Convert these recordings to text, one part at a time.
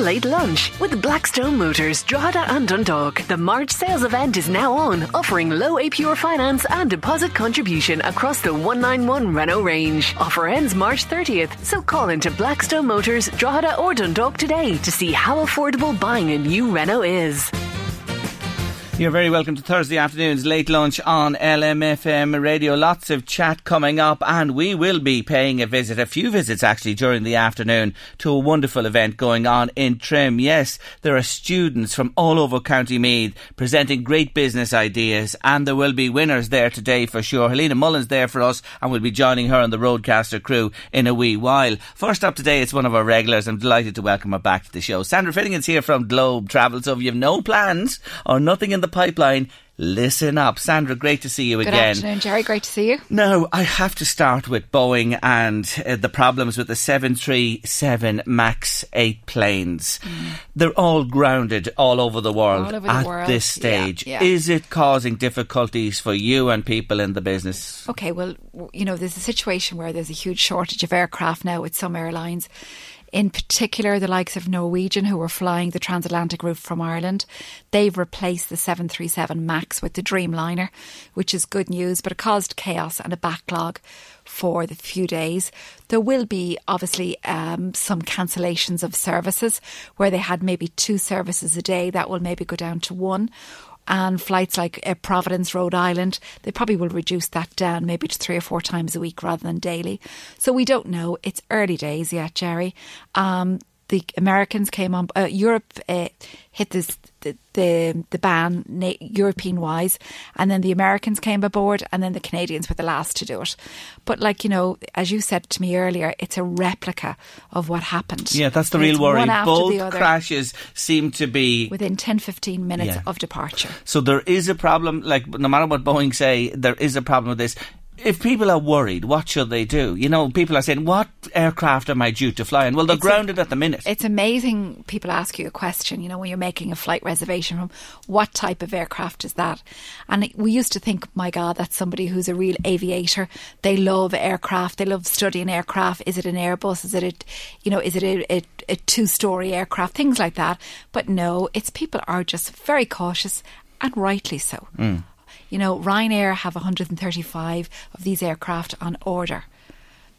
Late Lunch with Blackstone Motors, Drogheda and Dundalk. The March sales event is now on, offering low APR finance and deposit contribution across the 191 Renault range. Offer ends March 30th, so call into Blackstone Motors, Drogheda or Dundalk today to see how affordable buying a new Renault is. You're very welcome to Thursday afternoon's late lunch on LMFM radio. Lots of chat coming up, and we will be paying a visit, a few visits actually, during the afternoon to a wonderful event going on in Trim. Yes, there are students from all over County Meath presenting great business ideas, and there will be winners there today for sure. Helena Mullen's there for us, and we'll be joining her on the Roadcaster crew in a wee while. First up today, it's one of our regulars. I'm delighted to welcome her back to the show. Sandra Finnegan's here from Globe Travel, so if you have no plans or nothing in the pipeline, listen up. Sandra, great to see you Good again. afternoon, Jerry. Great to see you. Now, I have to start with Boeing and uh, the problems with the 737 MAX 8 planes. They're all grounded all over the world Mm. Over the at world, this stage. yeah. Is it causing difficulties for you and people in the business? Okay, well, you know, there's a situation where there's a huge shortage of aircraft now with some airlines. In particular, the likes of Norwegian, who were flying the transatlantic route from Ireland, they've replaced the 737 MAX with the Dreamliner, which is good news, but it caused chaos and a backlog for the few days. There will be obviously um, some cancellations of services where they had maybe two services a day. That will maybe go down to one. And flights like uh, Providence, Rhode Island, they probably will reduce that down maybe to three or four times a week rather than daily. So we don't know. It's early days yet, Jerry. Um, the Americans came on. Uh, Europe uh, hit this the the, the ban na- European wise, and then the Americans came aboard, and then the Canadians were the last to do it. But like you know, as you said to me earlier, it's a replica of what happened. Yeah, that's the And real worry. Both crashes seem to be within 10, 15 minutes Yeah. of departure. So there is a problem. Like no matter what Boeing say, there is a problem with this. If people are worried, what should they do? You know, people are saying, "What aircraft am I due to fly in?" Well, they're It's a- grounded at the minute. It's amazing people ask you a question, you know, when you're making a flight reservation from what type of aircraft is that? And we used to think, my God, that's somebody who's a real aviator. They love aircraft. They love studying aircraft. Is it an Airbus? Is it a, you know, is it a, a, a two story aircraft? Things like that. But no, it's people are just very cautious and rightly so. Mm. You know, Ryanair have 135 of these aircraft on order.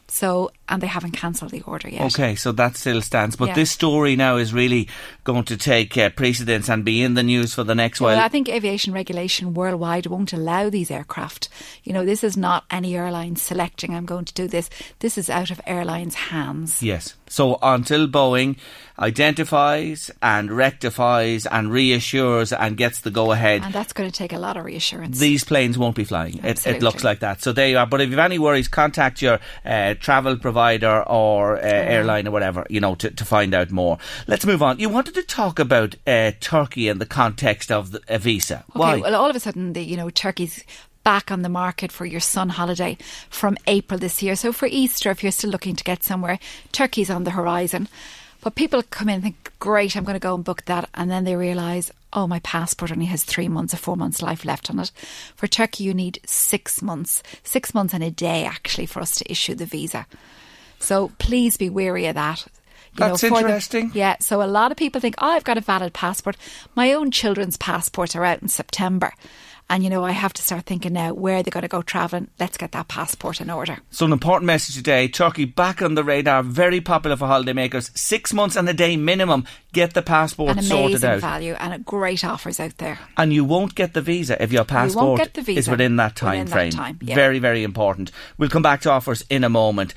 So, and they haven't cancelled the order yet. Okay, so that still stands. But Yeah. this story now is really going to take uh, precedence and be in the news for the next while. Well, I think aviation regulation worldwide won't allow these aircraft. You know, this is not any airline selecting, I'm going to do this. This is out of airlines' hands. Yes. So until Boeing identifies and rectifies and reassures and gets the go ahead, And that's going to take a lot of reassurance. these planes won't be flying. It, it looks like that. So there you are. But if you have any worries, contact your uh, travel provider or uh, airline or whatever, you know, to, to find out more. Let's move on. You wanted to talk about uh, Turkey in the context of the, a visa. Why? Well, all of a sudden, the, you know, Turkey's back on the market for your sun holiday from April this year. So for Easter, if you're still looking to get somewhere, Turkey's on the horizon. But people come in and think, great, I'm going to go and book that. And then they realise, oh, my passport only has three months or four months life left on it. For Turkey, you need six months, six months and a day actually for us to issue the visa. So please be wary of that. You That's the- interesting. yeah, so a lot of people think, oh, I've got a valid passport. My own children's passports are out in September. And, you know, I have to start thinking now where they're going to go travelling. Let's get that passport in order. So, an important message today Turkey back on the radar, very popular for holidaymakers. Six months and a day minimum. Get the passport An sorted amazing out. value and great offers out there. And you won't get the visa if your passport the is within that time within that frame. time, yeah. Very, very important. We'll come back to offers in a moment.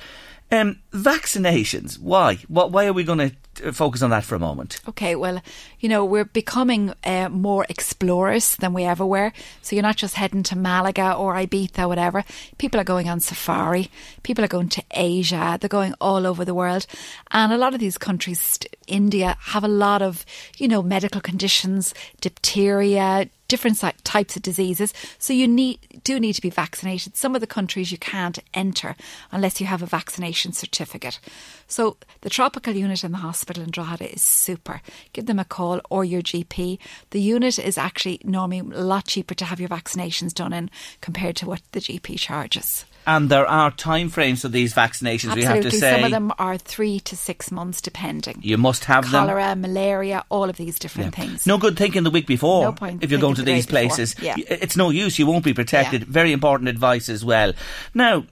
Um, vaccinations. Why? What, why are we going to focus on that for a moment? Okay, well, you know, we're becoming uh, more explorers than we ever were. So you're not just heading to Malaga or Ibiza, whatever. People are going on safari. People are going to Asia. They're going all over the world. And a lot of these countries, India, have a lot of, you know, medical conditions, diphtheria, different types of diseases. So you need do need to be vaccinated. Some of the countries you can't enter unless you have a vaccination certificate. So the tropical unit in the hospital in Drogheda is super. Give them a call or your GP. The unit is actually normally a lot cheaper to have your vaccinations done in compared to what the GP charges. And there are time frames for these vaccinations. Absolutely. We have to say Some of them are three to six months depending. you must have them. Cholera, malaria, all of these different Yeah. things. No good thinking the week before No point if you're going to the these places. Yeah. It's no use. You won't be protected. Yeah. Very important advice as well. Now,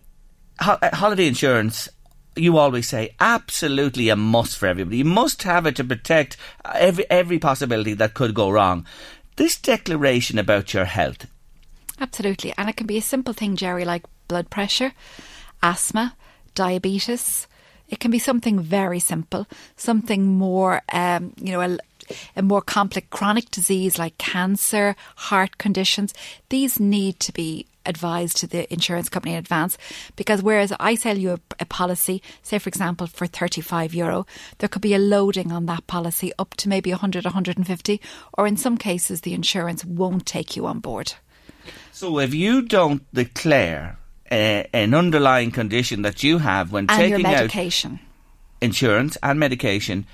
ho- uh, holiday insurance. You always say absolutely a must for everybody. You must have it to protect uh, every every possibility that could go wrong. This declaration about your health. Absolutely. And it can be a simple thing, Jerry, like blood pressure, asthma, diabetes. It can be something very simple, something more, um, you know, a, a more complex chronic disease like cancer, heart conditions. These need to be advised to the insurance company in advance because whereas I sell you a, a policy, say for example for 35 euro, there could be a loading on that policy up to maybe 100, 150, or in some cases the insurance won't take you on board. So if you don't declare uh, an underlying condition that you have when And your taking out medication. insurance and medication,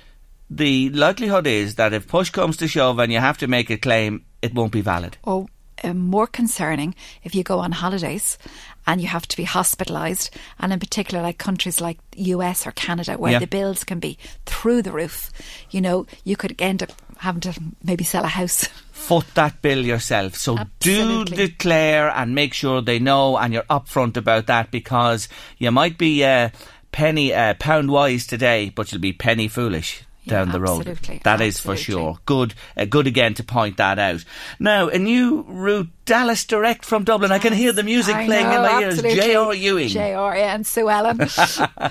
the likelihood is that if push comes to shove and you have to make a claim, it won't be valid. or uh, more concerning if you go on holidays and you have to be hospitalised, and in particular, like countries like US or Canada, where Yeah. the bills can be through the roof. You know, you could end up having to maybe sell a house. Foot that bill yourself. So do declare and make sure they know and you're upfront about that because you might be uh, penny uh, pound wise today, but you'll be penny foolish. Yeah, Down the road, absolutely, that is for sure. Good, uh, good again to point that out. Now, a new route, Dallas direct from Dublin. I can hear the music I playing in know, my ears. absolutely. J.R. Ewing. J.R. yeah, and Sue Ellen. uh,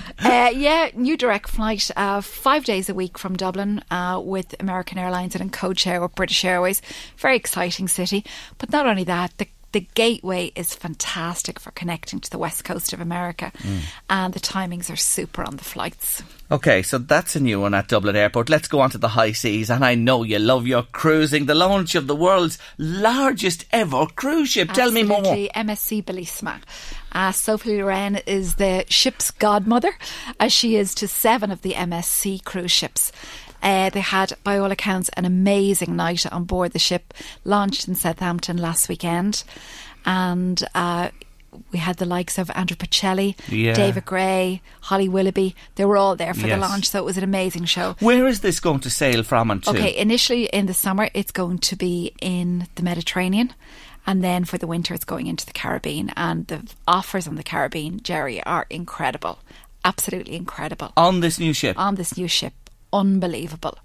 yeah, new direct flight, uh, five days a week from Dublin uh, with American Airlines and in code-share with British Airways. Very exciting city. But not only that, the the gateway is fantastic for connecting to the west coast of America, Mm. and the timings are super on the flights. Okay, so that's a new one at Dublin Airport. Let's go on to the high seas. And I know you love your cruising. The launch of the world's largest ever cruise ship. Tell me more. Absolutely, MSC Bellissima. Uh, Sophia Loren is the ship's godmother, as she is to seven of the MSC cruise ships. Uh, they had, by all accounts, an amazing night on board the ship. Launched in Southampton last weekend, and uh, we had the likes of Andrea Bocelli, Yeah. David Gray, Holly Willoughby. They were all there for Yes. the launch, so it was an amazing show. Where is this going to sail from and to? Okay, initially in the summer, it's going to be in the Mediterranean. And then for the winter, it's going into the Caribbean. And the offers on the Caribbean, Jerry, are incredible. Absolutely incredible. On this new ship. On this new ship. Unbelievable.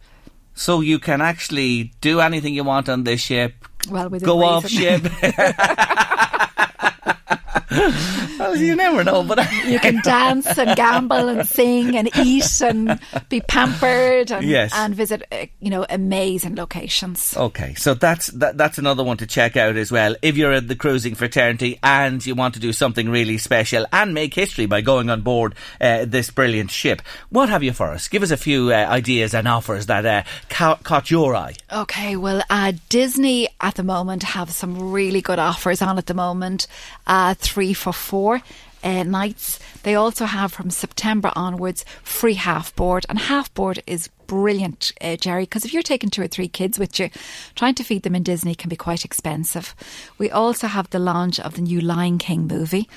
so you can actually do anything you want on this ship. Well, within Go off reason. ship. well, you never know, but You can dance and gamble and sing and eat and be pampered and, Yes. and visit, uh, you know, amazing locations. Okay, so that's that, that's another one to check out as well. If you're in the cruising fraternity and you want to do something really special and make history by going on board uh, this brilliant ship, what have you for us? Give us a few uh, ideas and offers that uh, ca- caught your eye. Okay, well, uh, Disney at the moment have some really good offers on at the moment. Uh, three for four uh, nights. They also have from September onwards free half board, and half board is brilliant, uh, Jerry, because if you're taking two or three kids with you, trying to feed them in Disney can be quite expensive. We also have the launch of the new Lion King movie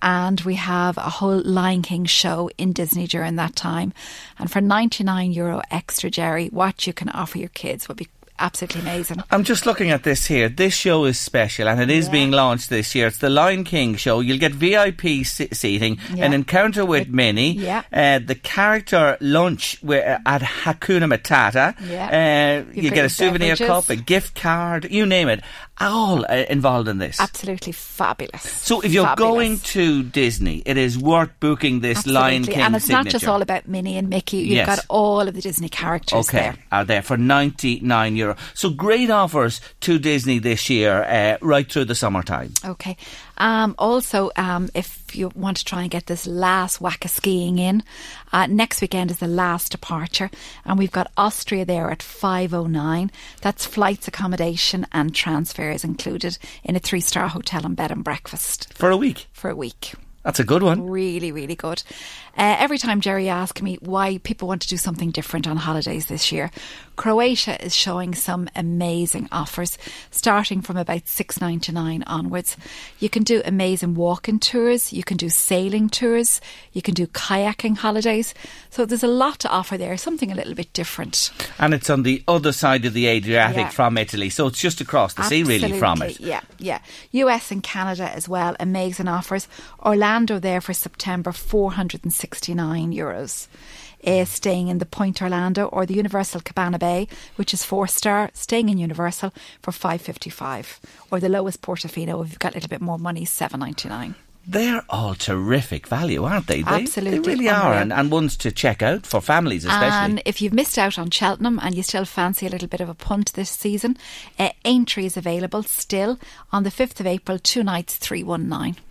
and we have a whole Lion King show in Disney during that time. And for 99 euro extra, Jerry, what you can offer your kids would be absolutely amazing. I'm just looking at this here. This show is special and it is Yeah. being launched this year. It's the Lion King show. You'll get VIP se- seating, Yeah. an encounter with Minnie, Yeah. uh, the character lunch uh, at Hakuna Matata. Yeah. Uh, you get a souvenir beverages. cup, a gift card, you name it. All uh, involved in this. Absolutely fabulous. So if you're Fabulous. going to Disney, it is worth booking this Lion Absolutely. King and it's not just all about Minnie and Mickey. You've Yes. got all of the Disney characters Okay, there. are there for ninety nine So great offers to Disney this year, uh, right through the summertime. Okay. Um, also, um, if you want to try and get this last whack of skiing in, uh, next weekend is the last departure, and we've got Austria there at five oh nine. That's flights, accommodation, and transfers included in a three star hotel and bed and breakfast For a week. for a week. That's a good one. Really, really good. Uh, every time Jerry asks me why people want to do something different on holidays this year, Croatia is showing some amazing offers, starting from about six ninety nine onwards. You can do amazing walking tours, you can do sailing tours, you can do kayaking holidays. So there's a lot to offer there, something a little bit different. And it's on the other side of the Adriatic Yeah. from Italy. So it's just across the sea, really, from it. Yeah, yeah. US and Canada as well, amazing offers. Orlando there for September, 469 euros. Uh, staying in the Point Orlando or the Universal Cabana Bay, which is four star, staying in Universal for 555. Or the Loews Portofino, if you've got a little bit more money, 799. They're all terrific value, aren't they? They, Absolutely They really are. And, and ones to check out for families, especially. And if you've missed out on Cheltenham and you still fancy a little bit of a punt this season, uh, Aintree is available still on the 5th of April, two nights, 319.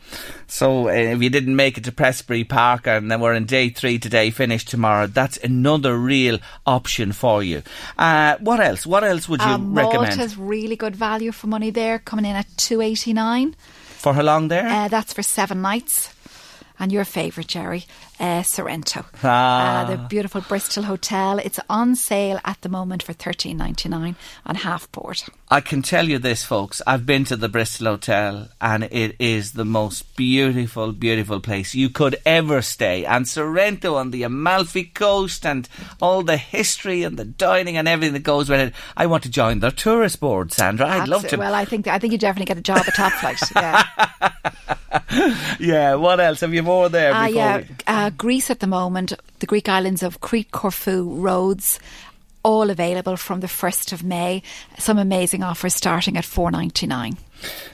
So uh, if you didn't make it to Prestbury Park and then we're in day three today, finish tomorrow, that's another real option for you. Uh, what else? What else would you Um, recommend? Malta's really good value for money there, coming in at two eighty nine. For how long there? Uh, that's for seven nights. And your favourite, Jerry, uh, Sorrento, Ah. uh, the beautiful Bristol hotel. It's on sale at the moment for thirteen ninety nine on half board. I can tell you this, folks. I've been to the Bristol Hotel and it is the most beautiful, beautiful place you could ever stay. And Sorrento on the Amalfi Coast and all the history and the dining and everything that goes with it. I want to join their tourist board, Sandra. I'd love to. Well, I think I think you definitely get a job at Top Flight. Yeah. yeah, what else? Have you more there? Ah, before yeah. Uh, Greece at the moment, the Greek islands of Crete, Corfu, Rhodes, all available from the 1st of May. Some amazing offers starting at four ninety nine.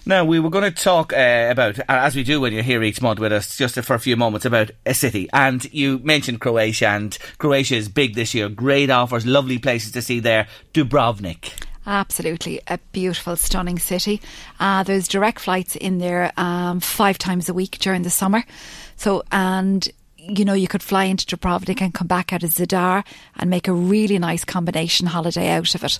Now, we were going to talk uh, about, uh, as we do when you're here each month with us, just for a few moments, about a city. And you mentioned Croatia, and Croatia is big this year. Great offers, lovely places to see there. Dubrovnik. Absolutely, a beautiful, stunning city. Uh, there's direct flights in there um, five times a week during the summer. So, and you know, you could fly into Dubrovnik and come back out of Zadar and make a really nice combination holiday out of it.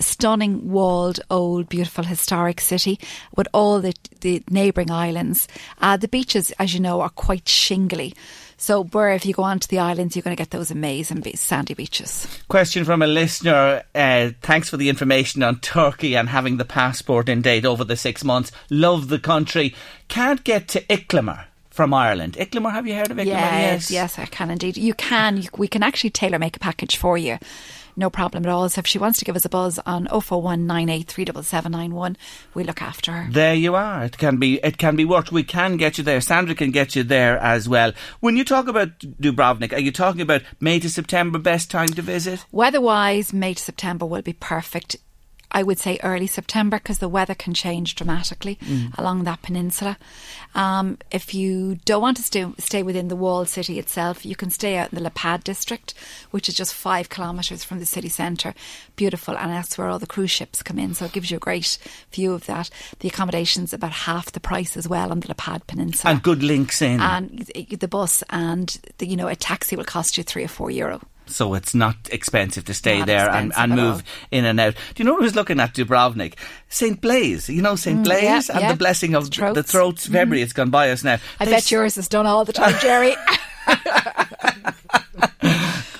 Stunning, walled, old, beautiful, historic city with all the, the neighbouring islands. Uh, the beaches, as you know, are quite shingly. So, where if you go onto the islands, you're going to get those amazing sandy beaches. Question from a listener. Uh, thanks for the information on Turkey and having the passport in date over the six months. Love the country. Can't get to Iklamar from Ireland. Iklamar, have you heard of Iklamar? Yes, yes, I can indeed. You can. You, we can actually tailor make a package for you. No problem at all. So if she wants to give us a buzz on 041 37791, we look after her. There you are. It can be. It can be worked. We can get you there. Sandra can get you there as well. When you talk about Dubrovnik, are you talking about May to September? Best time to visit? Weather wise, May to September will be perfect. I would say early September because the weather can change dramatically along that peninsula. Um, if you don't want to stay, stay within the walled city itself, you can stay out in the Lapad district, which is just five kilometres from the city centre. Beautiful, and that's where all the cruise ships come in, so it gives you a great view of that. The accommodation's about half the price as well on the Lapad Peninsula. And good links in. And the bus and the, you know a taxi will cost you three or four euro. So it's not expensive to stay Not there and, and move in and out. Do you know what I was looking at Dubrovnik? St. Blaise. You know St. Blaise Mm, yeah, and yeah. the blessing of the Throats. the throats. February, it's gone by us now. I They bet yours is done all the time, Jerry.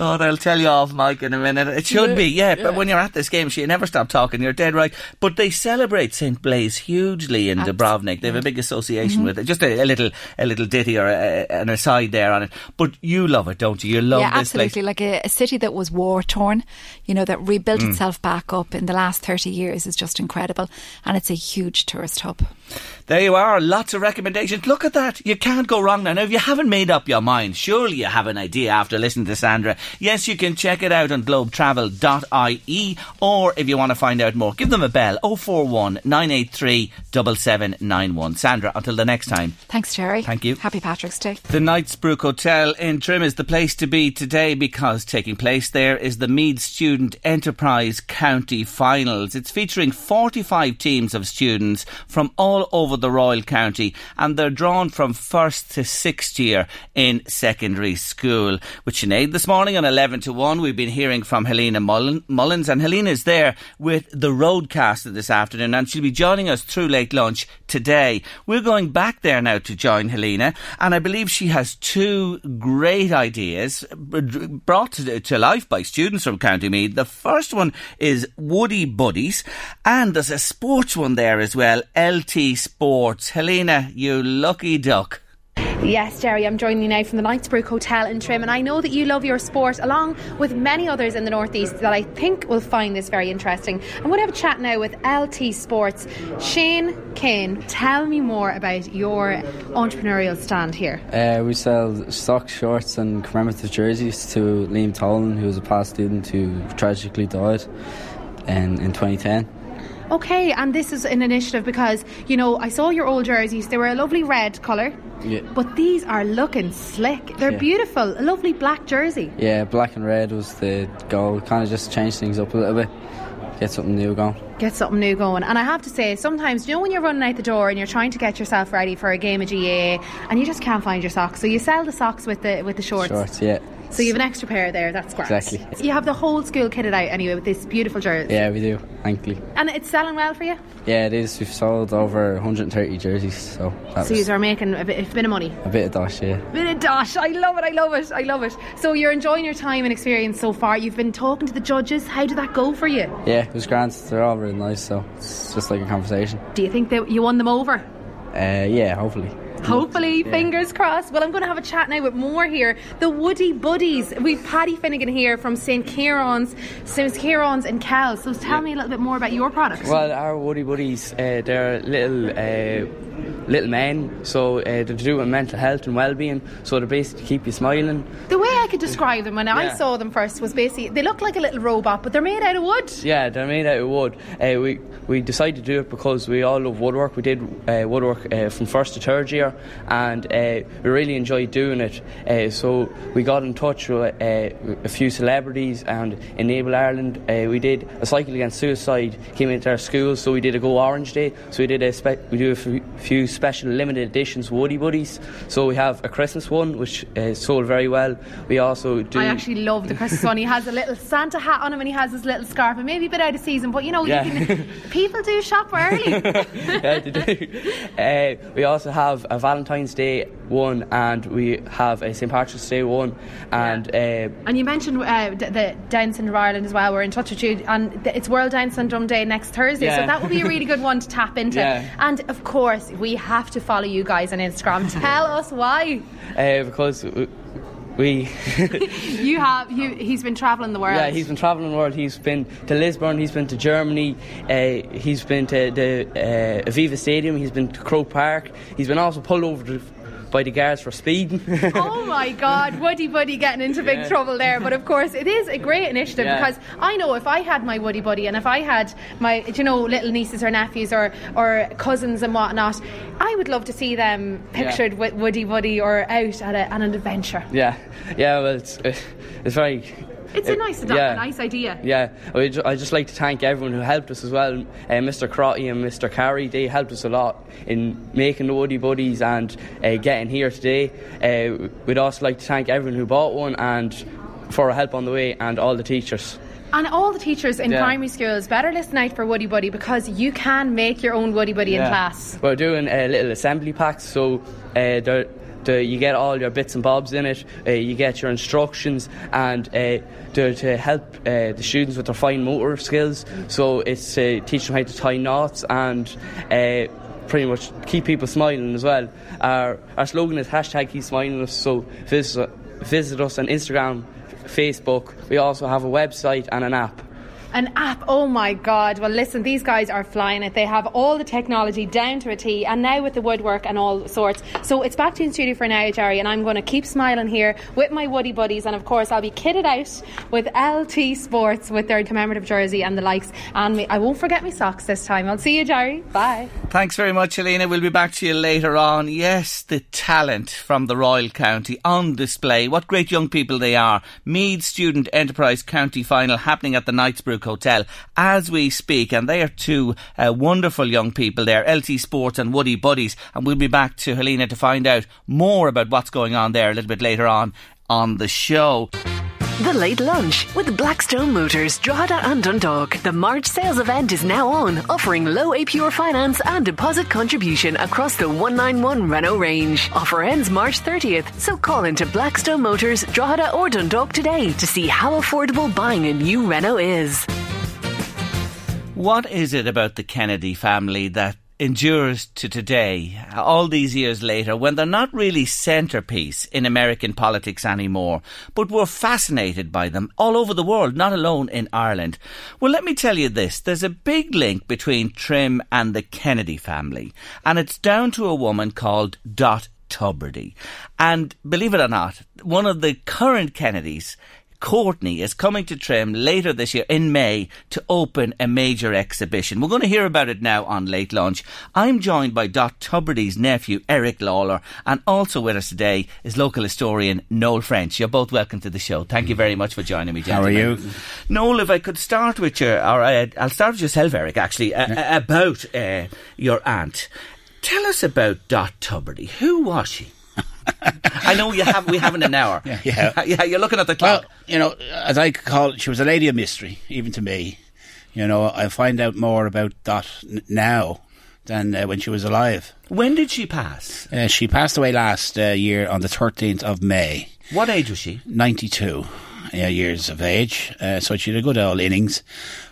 Oh, I'll tell you off, Mike, in a minute. It should be, yeah, But when you're at this game, she never stop talking. You're dead right. But they celebrate St Blaise hugely in Dubrovnik. They have a big association Mm-hmm. with it. Just a, a little, a little ditty or a, an aside there on it. But you love it, don't you? You love yeah, this place. absolutely. Like a, a city that was war torn, you know, that rebuilt Mm. itself back up in the last 30 years is just incredible. And it's a huge tourist hub. There you are, lots of recommendations. Look at that. You can't go wrong now. Now, if you haven't made up your mind, surely you have an idea after listening to Sandra. Yes, you can check it out on globetravel.ie, or if you want to find out more, give them a bell 041 983 7791. Sandra, until the next time. Thanks, Jerry. Thank you. Happy Patrick's Day. The Knightsbrook Hotel in Trim is the place to be today because taking place there is the Meath Student Enterprise County Finals. It's featuring 45 teams of students from all over the Royal County and they're drawn from first to sixth year in secondary school. With Sinead this morning on 11 to 1, we've been hearing from Helena Mullins and Helena is there with the roadcaster this afternoon and she'll be joining us through late lunch today. We're going back there now to join Helena and I believe she has two great ideas brought to, life by students from County Meath. The first one is Woody Buddies and there's a sports one there as well, LT Sports. Helena, you lucky duck. Yes, Jerry, I'm joining you now from the Knightsbrook Hotel in Trim, and I know that you love your sport along with many others in the Northeast that I think will find this very interesting. I'm going to have a chat now with LT Sports. Shane Kane, tell me more about your entrepreneurial stand here. Uh, we sell stock shorts and commemorative jerseys to Liam Tolan, who was a past student who tragically died in, in 2010. Okay, and this is an initiative because, you know, I saw your old jerseys. They were a lovely red colour, Yeah. but these are looking slick. They're Yeah. beautiful. A lovely black jersey. Yeah, black and red was the goal. Kind of just change things up a little bit, get something new going. get something new going. And I have to say, sometimes, you know, when you're running out the door and you're trying to get yourself ready for a game of GA and you just can't find your socks, so you sell the socks with the with the shorts. Shorts, yeah. So you have an extra pair there. That's great. Exactly. You have the whole school kitted out anyway with this beautiful jersey. Yeah, we do, thankfully. And it's selling well for you. Yeah, it is. We've sold over 130 jerseys, so that So you are making a bit, a bit of money. a bit of dosh, yeah. A Bit of dash. I love it. I love it. I love it. So you're enjoying your time and experience so far. You've been talking to the judges. How did that go for you? Yeah, it was grand. They're all really nice, so it's just like a conversation. Do you think that you won them over? Uh, yeah, hopefully. Hopefully, fingers crossed. Well, I'm going to have a chat now with more here. The Woody Buddies. We've Paddy Finnegan here from St. Kieran's, St. Kieran's in Kells. So tell me a little bit more about your products. Well, our Woody Buddies, uh, they're little uh, little men, so uh, they're to do with mental health and well-being. So they're basically to keep you smiling. the way I could describe them when I saw them first was basically they look like a little robot, but they're made out of wood. Yeah, they're made out of wood. Uh, we we decided to do it because we all love woodwork. We did uh, woodwork uh, from first to third year, and uh, we really enjoyed doing it. Uh, so we got in touch with uh, a few celebrities, and Enable Ireland. Uh, we did a cycle against suicide. Came into our schools, so we did a Go Orange Day. So we did a spe- we do a few- few special limited editions Woody Buddies. So we have a Christmas one, which uh, sold very well. We also do. I actually love the Christmas one. He has a little Santa hat on him and he has his little scarf. And maybe a bit out of season, but you know, Yeah. you can, people do shop early. yeah, they do. Uh, we also have a Valentine's Day one, and we have a St Patrick's Day one, and uh, And you mentioned uh, d- the Down Syndrome Ireland as well. We're in touch with you, and it's World Down Syndrome Day next Thursday, so that will be a really good one to tap into. Yeah. And of course, we have to follow you guys on Instagram. Tell us why. uh, because we. You have you. He's been travelling the world. Yeah, he's been travelling the world. He's been to Lisbon. He's been to Germany. Uh, he's been to the uh, Aviva Stadium. He's been to Croke Park. He's been also pulled over to, by the guards for speeding. Oh my God, Woody Buddy getting into big Yeah. trouble there. But of course, it is a great initiative Yeah. because I know if I had my Woody Buddy and if I had my, you know, little nieces or nephews or, or cousins and whatnot, I would love to see them pictured with Woody Buddy or out at, a, at an adventure. yeah, yeah. Well, it's uh, it's very. It's a uh, nice, ado- yeah. nice idea. Yeah, I ju- I just like to thank everyone who helped us as well. Uh, Mr. Crotty and Mr. Carey, they helped us a lot in making the Woody Buddies and uh, getting here today. Uh, we'd also like to thank everyone who bought one and for our help on the way and all the teachers. And all the teachers in Yeah. primary schools better listen out for Woody Buddy because you can make your own Woody Buddy in class. We're doing uh, little assembly packs, so uh, they're the, you get all your bits and bobs in it. Uh, you get your instructions and uh, to, help uh, the students with their fine motor skills. So it's uh, teach them how to tie knots and uh, pretty much keep people smiling as well. Our, our slogan is hashtag keep smiling us. So visit, visit us on Instagram, Facebook. We also have a website and an app. An app, oh my god. Well, listen, these guys are flying it. They have all the technology down to a T, and now with the woodwork and all sorts. So it's back to you in studio for now, Jerry, and I'm going to keep smiling here with my Woody buddies. And of course, I'll be kitted out with LT Sports with their commemorative jersey and the likes. And me, I won't forget my socks this time. I'll see you, Jerry. Bye. Thanks very much, Helena. We'll be back to you later on. Yes, the talent from the Royal County on display. What great young people they are. Meath Student Enterprise County Final happening at the Knightsbrook Hotel as we speak. And they are two uh, wonderful young people there, LT Sports and Woody Buddies. And we'll be back to Helena to find out more about what's going on there a little bit later on on the show. The Late Lunch with Blackstone Motors, Drogheda and Dundalk. The March sales event is now on, offering low APR finance and deposit contribution across the 191 Renault range. Offer ends March 30th, so call into Blackstone Motors, Drogheda or Dundalk today to see how affordable buying a new Renault is. What is it about the Kennedy family that endures to today, all these years later, when they're not really centrepiece in American politics anymore, but we're fascinated by them all over the world, not alone in Ireland. Well, let me tell you this there's a big link between Trim and the Kennedy family, and it's down to a woman called Dot Tubridy. And believe it or not, one of the current Kennedys Courtney is coming to Trim later this year in May to open a major exhibition. We're going to hear about it now on Late Lunch. I'm joined by Dot Tubridy's nephew, Eric Lawler, and also with us today is local historian Noel French. You're both welcome to the show. Thank you very much for joining me, gentlemen. How are you? Noel, if I could start with you, or uh, I'll start with yourself, Eric, actually, uh, yeah. about uh, your aunt. Tell us about Dot Tubridy. Who was she? I know you have. We haven't an hour. Yeah, yeah. yeah. You're looking at the clock. Well, you know, as I call, it, she was a lady of mystery, even to me. You know, I find out more about that now than uh, when she was alive. When did she pass? Uh, she passed away last uh, year on the 13th of May. What age was she? 92 uh, years of age. Uh, so she had a good old innings.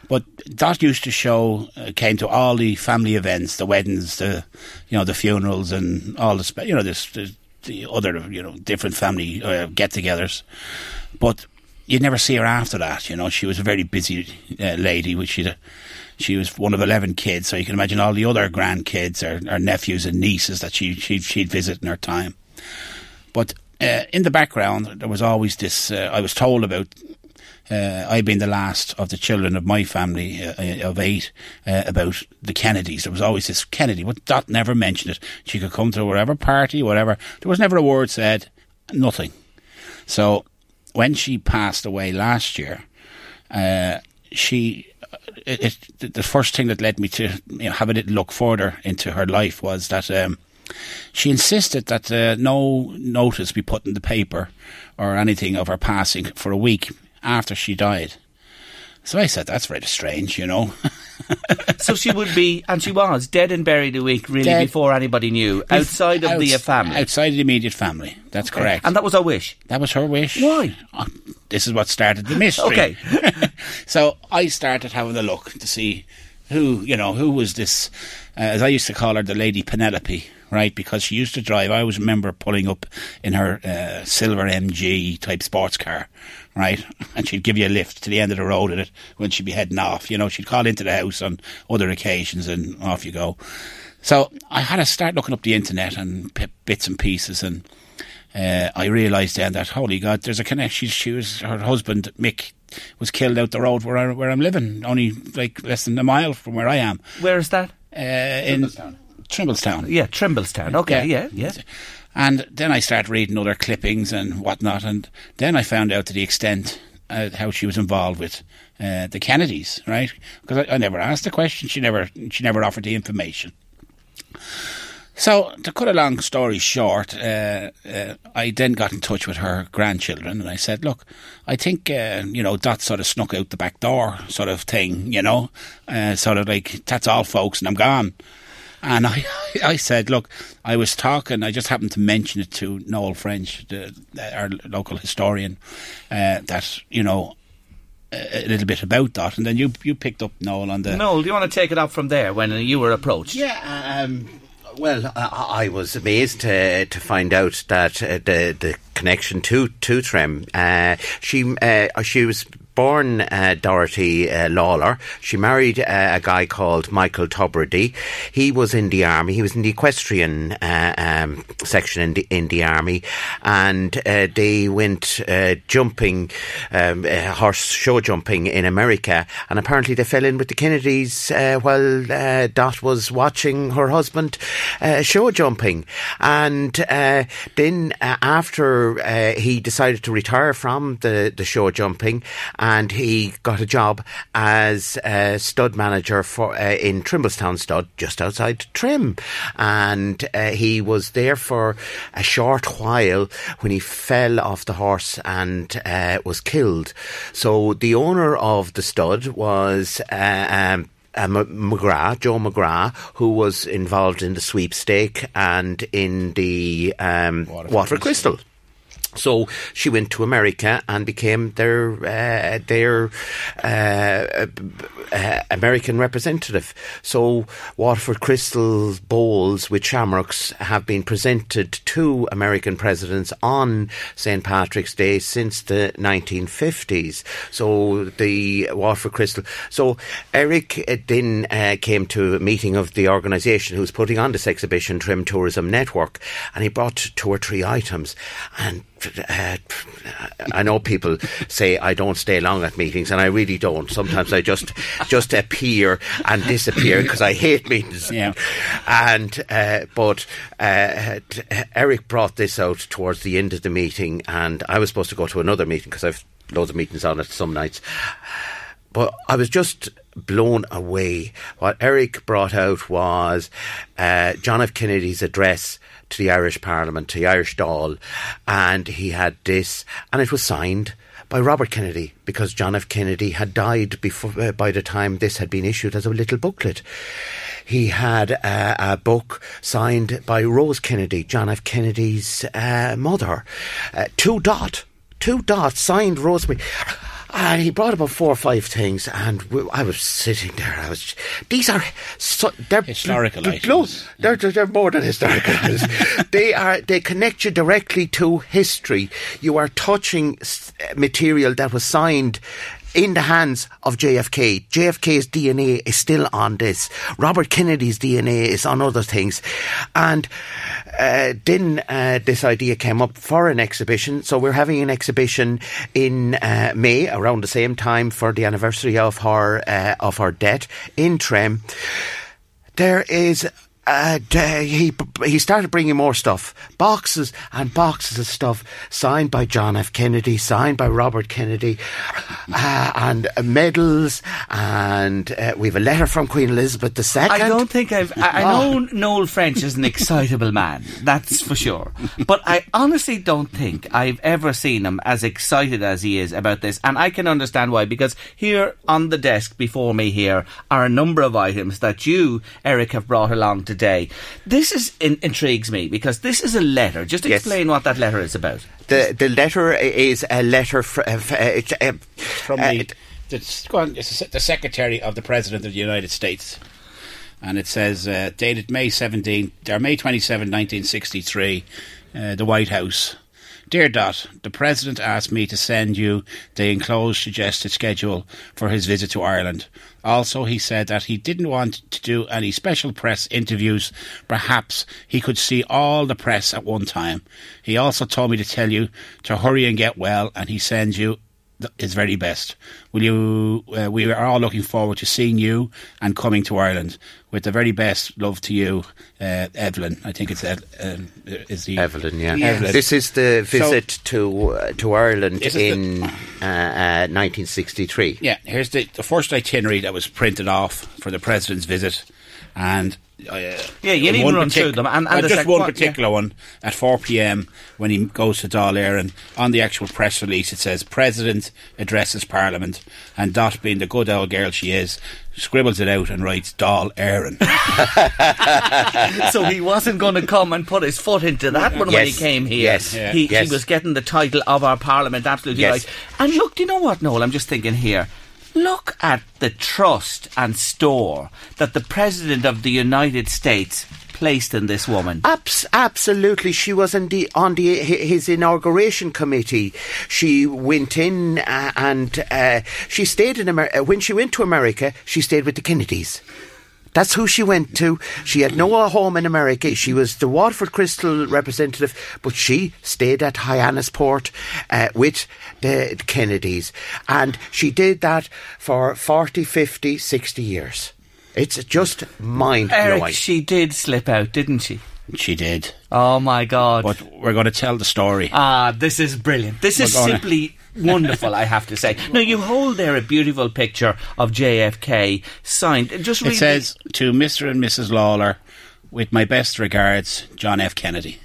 But that used to show, uh, came to all the family events, the weddings, the, you know, the funerals and all the, you know, this, the the other, you know, different family uh, get-togethers. But you'd never see her after that. You know, she was a very busy uh, lady. Which she she was one of eleven kids, so you can imagine all the other grandkids or, or nephews and nieces that she she'd, she'd visit in her time. But uh, in the background, there was always this. Uh, I was told about uh, I've been the last of the children of my family uh, uh, of eight uh, about the Kennedys. There was always this Kennedy, but Dot never mentioned it. She could come to whatever party, whatever. There was never a word said, nothing. So when she passed away last year, uh, she. It, it, the first thing that led me to you know, have a little look further into her life was that um, she insisted that uh, no notice be put in the paper or anything of her passing for a week after she died. So I said, that's rather strange, you know. so she would be, and she was, dead and buried a week really dead. before anybody knew, outside of the family. Outside of the immediate family, that's okay. correct. And that was her wish? That was her wish. Why? Oh, this is what started the mystery. okay. so I started having a look to see who, you know, who was this, uh, as I used to call her, the Lady Penelope right? Because she used to drive. I always remember pulling up in her uh, silver MG type sports car, right? And she'd give you a lift to the end of the road in it when she'd be heading off. You know, she'd call into the house on other occasions and off you go. So I had to start looking up the internet and p- bits and pieces and. Uh, I realised then that holy God, there's a connection. She, she was her husband Mick was killed out the road where I, where I'm living, only like less than a mile from where I am. Where is that? Uh, in Trimblestown. Yeah, Trimblestown. Okay, yeah, yeah. yeah. And then I started reading other clippings and whatnot, and then I found out to the extent uh, how she was involved with uh, the Kennedys, right? Because I, I, never asked the question. She never, she never offered the information. So to cut a long story short, uh, uh I then got in touch with her grandchildren, and I said, "Look, I think uh, you know that sort of snuck out the back door, sort of thing, you know, uh, sort of like that's all, folks, and I'm gone." And I, I said, look, I was talking, I just happened to mention it to Noel French, the, our local historian, uh, that, you know, a little bit about that, and then you you picked up Noel on the. Noel, do you want to take it up from there when you were approached? Yeah, um, well, I, I, was amazed to to find out that uh, the the connection to to Trim. Uh, she uh, she was born uh, Dorothy uh, Lawler. She married uh, a guy called Michael Tubridy. He was in the army. He was in the equestrian uh, um, section in the, in the army, and uh, they went uh, jumping, um, horse show jumping in America. And apparently they fell in with the Kennedys while Dot was watching her husband show jumping. And then after he decided to retire from the the show jumping and he got a job as a stud manager for uh, in Trimblestown Stud, just outside Trim, and uh, he was there for a short while when he fell off the horse and uh, was killed. So the owner of the stud was. Uh, um, uh, McGrath, Joe McGrath, who was involved in the sweepstake and in the um, Waterford, Waterford Crystal. So she went to America and became their uh, their uh, uh, American representative. So Waterford Crystal bowls with shamrocks have been presented to American presidents on St Patrick's Day since the 1950s. So the Waterford Crystal. So Eric then uh, came to a meeting of the organisation who's putting on this exhibition, Trim Tourism Network, and he brought two or three items and uh, I know people say I don't stay long at meetings, and I really don't. Sometimes I just just appear and disappear because I hate meetings. Yeah. And uh, but uh, Eric brought this out towards the end of the meeting, and I was supposed to go to another meeting because I've loads of meetings on it some nights. But I was just blown away. What Eric brought out was uh, John F. Kennedy's address to the Irish Parliament, to the Irish Dáil, and he had this, and it was signed by Robert Kennedy because John F. Kennedy had died before uh, by the time this had been issued as a little booklet. He had uh, a book signed by Rose Kennedy, John F. Kennedy's uh, mother. Uh, two dot, two dots signed Rosemary. And he brought about four or five things, and we, I was sitting there. I was. These are so, they're historical items. They're, they're, they're more than historical they are. They connect you directly to history. You are touching material that was signed in the hands of JFK. JFK's DNA is still on this. Robert Kennedy's DNA is on other things. And uh, then uh, this idea came up for an exhibition. So we're having an exhibition in uh, May around the same time for the anniversary of her uh, of her death in Trim. There is uh, he he started bringing more stuff, boxes and boxes of stuff signed by John F. Kennedy, signed by Robert Kennedy, uh, and medals, and uh, we have a letter from Queen Elizabeth II. I don't think I've. I, I know oh. Noel French is an excitable man, that's for sure. But I honestly don't think I've ever seen him as excited as he is about this, and I can understand why. Because here on the desk before me here are a number of items that you, Eric, have brought along to today. This is in, intrigues me because this is a letter. Just explain yes. what that letter is about. The the letter is a letter fr- uh, uh, uh, from the, the, the Secretary of the President of the United States and it says uh, dated May 17, or May 27, 1963, uh, the White House. Dear Dot, the President asked me to send you the enclosed suggested schedule for his visit to Ireland. Also, he said that he didn't want to do any special press interviews. Perhaps he could see all the press at one time. He also told me to tell you to hurry and get well, and he sends you his very best. Will you? Uh, we are all looking forward to seeing you and coming to Ireland. With the very best love to you, uh, Evelyn. I think it's uh, is the Evelyn. Yeah, yes. Evelyn. this is the visit so, to uh, to Ireland in 1963. Uh, uh, yeah, here's the the first itinerary that was printed off for the president's visit. And. Uh, yeah, you need to run through them. And, and uh, just like, one particular yeah. one at 4 p.m. when he goes to Dáil Éireann. On the actual press release, it says President addresses Parliament, and Dot, being the good old girl she is, scribbles it out and writes Dáil Éireann. so he wasn't going to come and put his foot into that one when he came here. Yes. Yeah. He, Yes. he was getting the title of our Parliament absolutely Yes. right. And look, do you know what, Noel? I'm just thinking here. Look at the trust and store that the President of the United States placed in this woman. Abs- absolutely, she was on the on the his inauguration committee. She went in uh, and uh, she stayed in America. When she went to America, she stayed with the Kennedys. That's who she went to. She had no home in America. She was the Waterford Crystal representative, but she stayed at Hyannisport uh, with the Kennedys. And she did that for 40, 50, 60 years. It's just mind blowing. She did slip out, didn't she? she did. Oh my God. But we're going to tell the story. Ah, this is brilliant. This is We're gonna- simply wonderful, I have to say. Now, you hold there a beautiful picture of JFK signed. Just read It says to Mr. and Mrs. Lawler, with my best regards, John F. Kennedy.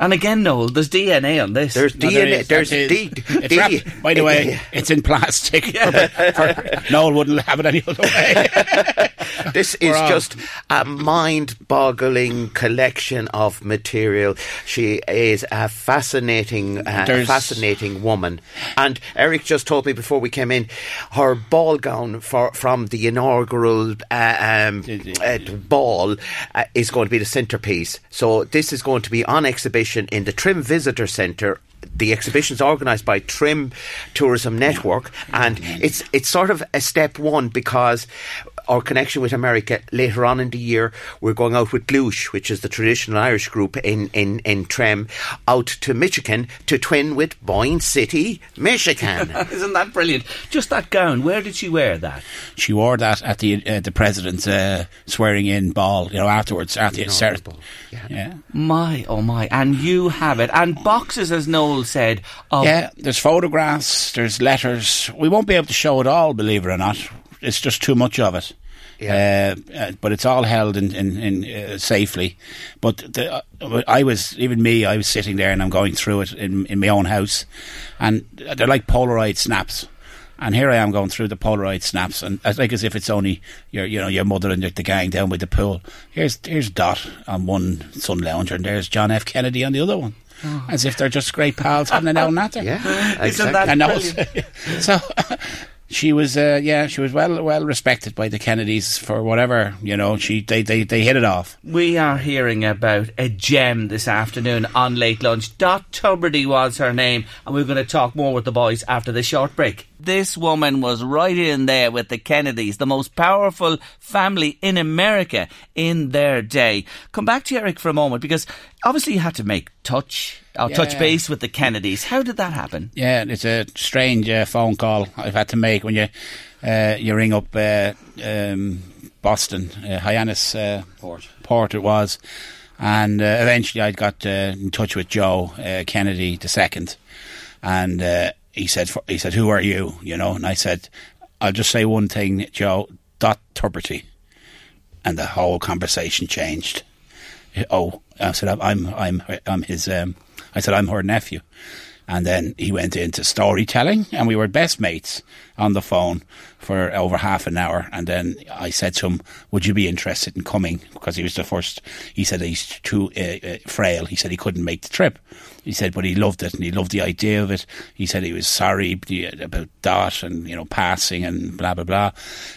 And again, Noel, there's DNA on this. There's No, DNA. is, there's that D. is. It's D- wrapped- by the way, it's in plastic. For- Noel wouldn't have it any other way. This is We're on. just a mind-boggling collection of material. She is a fascinating, uh, fascinating woman. And Eric just told me before we came in, her ball gown for, from the inaugural uh, um, uh, ball uh, is going to be the centrepiece. So this is going to be on exhibition in the Trim Visitor Centre. The exhibition's organised by Trim Tourism Network, and it's it's sort of a step one because our connection with America later on in the year, we're going out with Glush, which is the traditional Irish group in in in Trim, out to Michigan to twin with Boyne City, Michigan. Isn't that brilliant? Just that gown. Where did she wear that? she wore that at the uh, the president's uh, swearing in ball. You know, afterwards, after the started. ball, Yeah. My, oh my. And you have it. And boxes, as Noel said, of Yeah, there's photographs, there's letters. We won't be able to show it all, believe it or not. It's just too much of it. Yeah. Uh, uh, but it's all held in, in, in uh, safely. But the, uh, I was even me. I was sitting there and I'm going through it in in my own house, and they're like Polaroid snaps. And here I am going through the Polaroid snaps, and it's like as if it's only your, you know, your mother and the, the gang down by the pool. Here's here's Dot on one sun lounger, and there's John F. Kennedy on the other one, as if they're just great pals having an old natter. yeah, Isn't exactly. that And brilliant? so she was, uh, yeah, she was well well respected by the Kennedys for whatever you know. She they they, they hit it off. We are hearing about a gem this afternoon on Late Lunch. Dot Tubridy was her name, and we're going to talk more with the boys after the short break. This woman was right in there with the Kennedys, the most powerful family in America in their day. Come back to Eric for a moment because obviously you had to make touch, or touch Yeah. base with the Kennedys. How did that happen? Yeah, it's a strange uh, phone call I've had to make when you uh, you ring up uh, um, Boston, uh, Hyannis uh, Port. Port it was, and uh, eventually I got uh, in touch with Joe uh, Kennedy the second, and uh, he said he said who are you you know, and I said I'll just say one thing, Joe. Dot Tubridy, and the whole conversation changed. Oh, I said I'm I'm I'm his. Um, I said I'm her nephew, and then he went into storytelling, and we were best mates on the phone for over half an hour. And then I said to him, "Would you be interested in coming?" Because he was the first. He said he's too uh, uh, frail. He said he couldn't make the trip. He said, but he loved it and he loved the idea of it. He said he was sorry about Dot and you know passing and blah blah blah,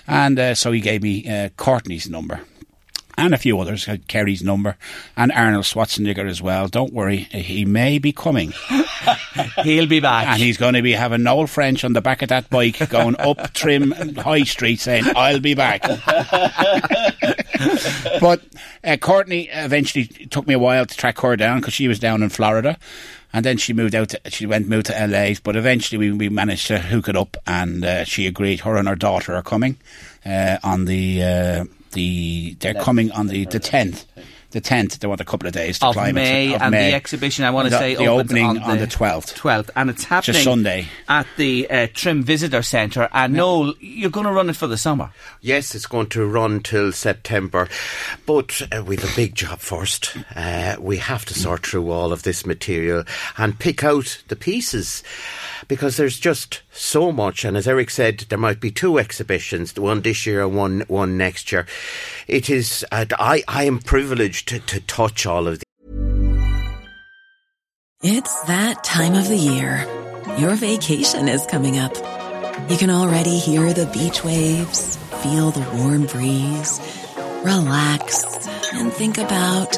and uh, so he gave me uh, Courtney's number and a few others, had Kerry's number, and Arnold Schwarzenegger as well. Don't worry, he may be coming. He'll be back. And he's going to be having Noel French on the back of that bike going up Trim High Street saying, I'll be back. but uh, Courtney eventually it took me a while to track her down because she was down in Florida. And then she moved out. To, she went moved to LA, but eventually we, we managed to hook it up, and uh, she agreed. Her and her daughter are coming uh, on the uh, the. They're coming on the the tenth, the 10th. They want a couple of days to of climb May, it. Of and May. the exhibition I want to The- say the opens opening on, on the 12th. 12th, and it's happening Sunday. at the uh, Trim Visitor Centre. And Noel, you're going to run it for the summer. Yes, it's going to run till September, but uh, we've a big job first. Uh, we have to sort through all of this material and pick out the pieces because there's just so much. And as Eric said, there might be two exhibitions, the one this year and one one next year. It is. Uh, I I am privileged to, to touch all of It's that time of the year. Your vacation is coming up. You can already hear the beach waves, feel the warm breeze, relax, and think about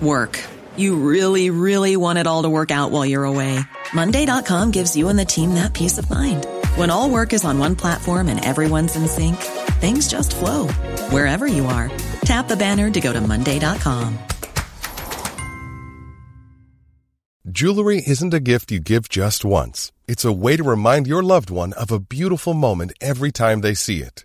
work. You really, really want it all to work out while you're away. Monday.com gives you and the team that peace of mind. When all work is on one platform and everyone's in sync, things just flow wherever you are. Tap the banner to go to Monday.com. Jewelry isn't a gift you give just once. It's a way to remind your loved one of a beautiful moment every time they see it.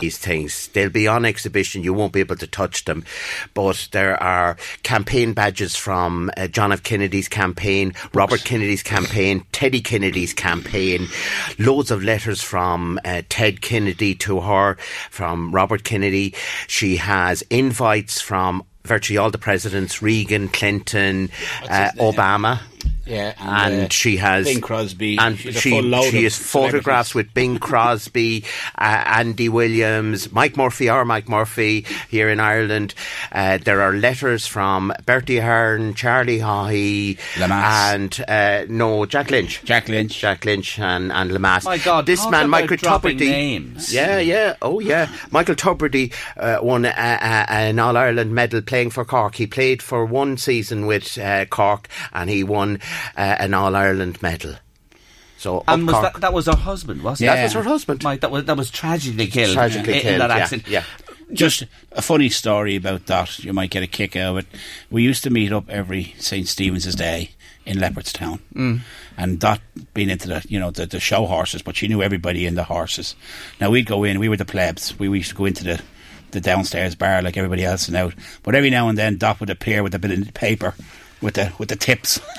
These things. They'll be on exhibition. You won't be able to touch them. But there are campaign badges from uh, John F. Kennedy's campaign, Robert Kennedy's campaign, Teddy Kennedy's campaign, loads of letters from uh, Ted Kennedy to her, from Robert Kennedy. She has invites from virtually all the presidents, Reagan, Clinton, uh, Obama. Yeah, and, uh, she has Bing Crosby. and she full she of has photographs with Bing Crosby, uh, Andy Williams, Mike Murphy, or Mike Murphy here in Ireland. Uh, there are letters from Bertie Ahern, Charlie Haughey, and uh, no Jack Lynch, Jack Lynch, Jack Lynch, and and Lemass. My God, this talk man, about Michael dropping Tubridy. names. Yeah, yeah, oh yeah. Michael Tubridy uh, won uh, uh, an All Ireland medal playing for Cork. He played for one season with uh, Cork, and he won uh, an All Ireland medal. So And was that, that was her husband, wasn't Yeah. it? That was her husband. Mike, that was that was tragically killed. Tragically in, killed, in that accident. yeah. Just a funny story about that. You might get a kick out of it. We used to meet up every St Stephen's Day in Leopardstown, Mm. and Dot being into the you know the, the show horses, but she knew everybody in the horses. Now we'd go in. We were the plebs. We, we used to go into the the downstairs bar like everybody else and out. But every now and then Dot would appear with a bit of paper with the with the tips.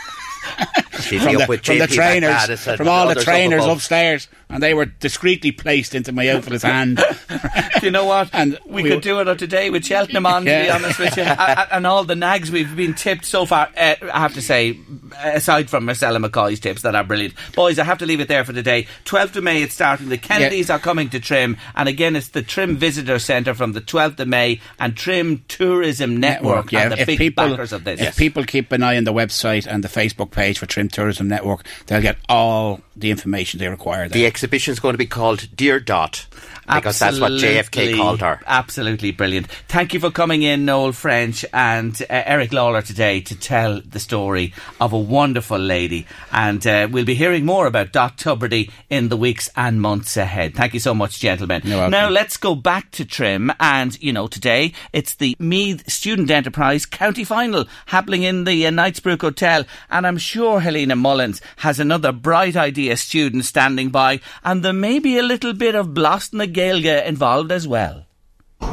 From the, from the trainers, from all the others up trainers upstairs, and they were discreetly placed into my outfitter's hand. Do you know what? And we, we could do it today with Cheltenham on, to be honest with you. And all the nags we've been tipped so far, uh, I have to say, aside from Marcella McCoy's tips that are brilliant. Boys, I have to leave it there for today. 12th of May it's starting. The Kennedys are coming to Trim. And again, it's the Trim Visitor Centre from the 12th of May and Trim Tourism Network, yeah. are the if big people, backers of this. If people keep an eye on the website and the Facebook page for Trim Tourism Network, they'll get all the information they require. There. The exhibition is going to be called Dear Dot because that's what JFK called her. Absolutely brilliant. Thank you for coming in, Noel French and uh, Eric Lawler today to tell the story of a wonderful lady. And uh, we'll be hearing more about Dot Tubridy in the weeks and months ahead. Thank you so much, gentlemen. Now let's go back to Trim. And, you know, today it's the Meath Student Enterprise County Final happening in the uh, Knightsbrook Hotel. And I'm sure Helena Mullins has another bright idea student standing by. And there may be a little bit of Bloston the Gaelga involved as well.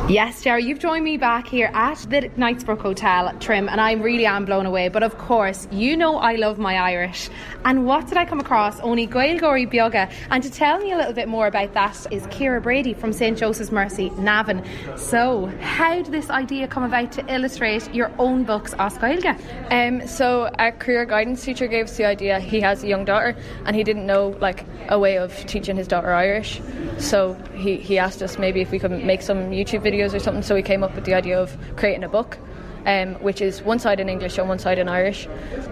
Yes, Jerry, you've joined me back here at the Knightsbrook Hotel, Trim, and I really am blown away. But of course, you know I love my Irish. And what did I come across? Only Gaelgory Bioga. And to tell me a little bit more about that is Kira Brady from St. Joseph's Mercy, Navan. So, how did this idea come about to illustrate your own books, Os Gaelga? Um, so, our career guidance teacher gave us the idea. He has a young daughter, and he didn't know like a way of teaching his daughter Irish. So he, he asked us maybe if we could make some YouTube videos or something. So we came up with the idea of creating a book. Um, which is one side in English and one side in Irish.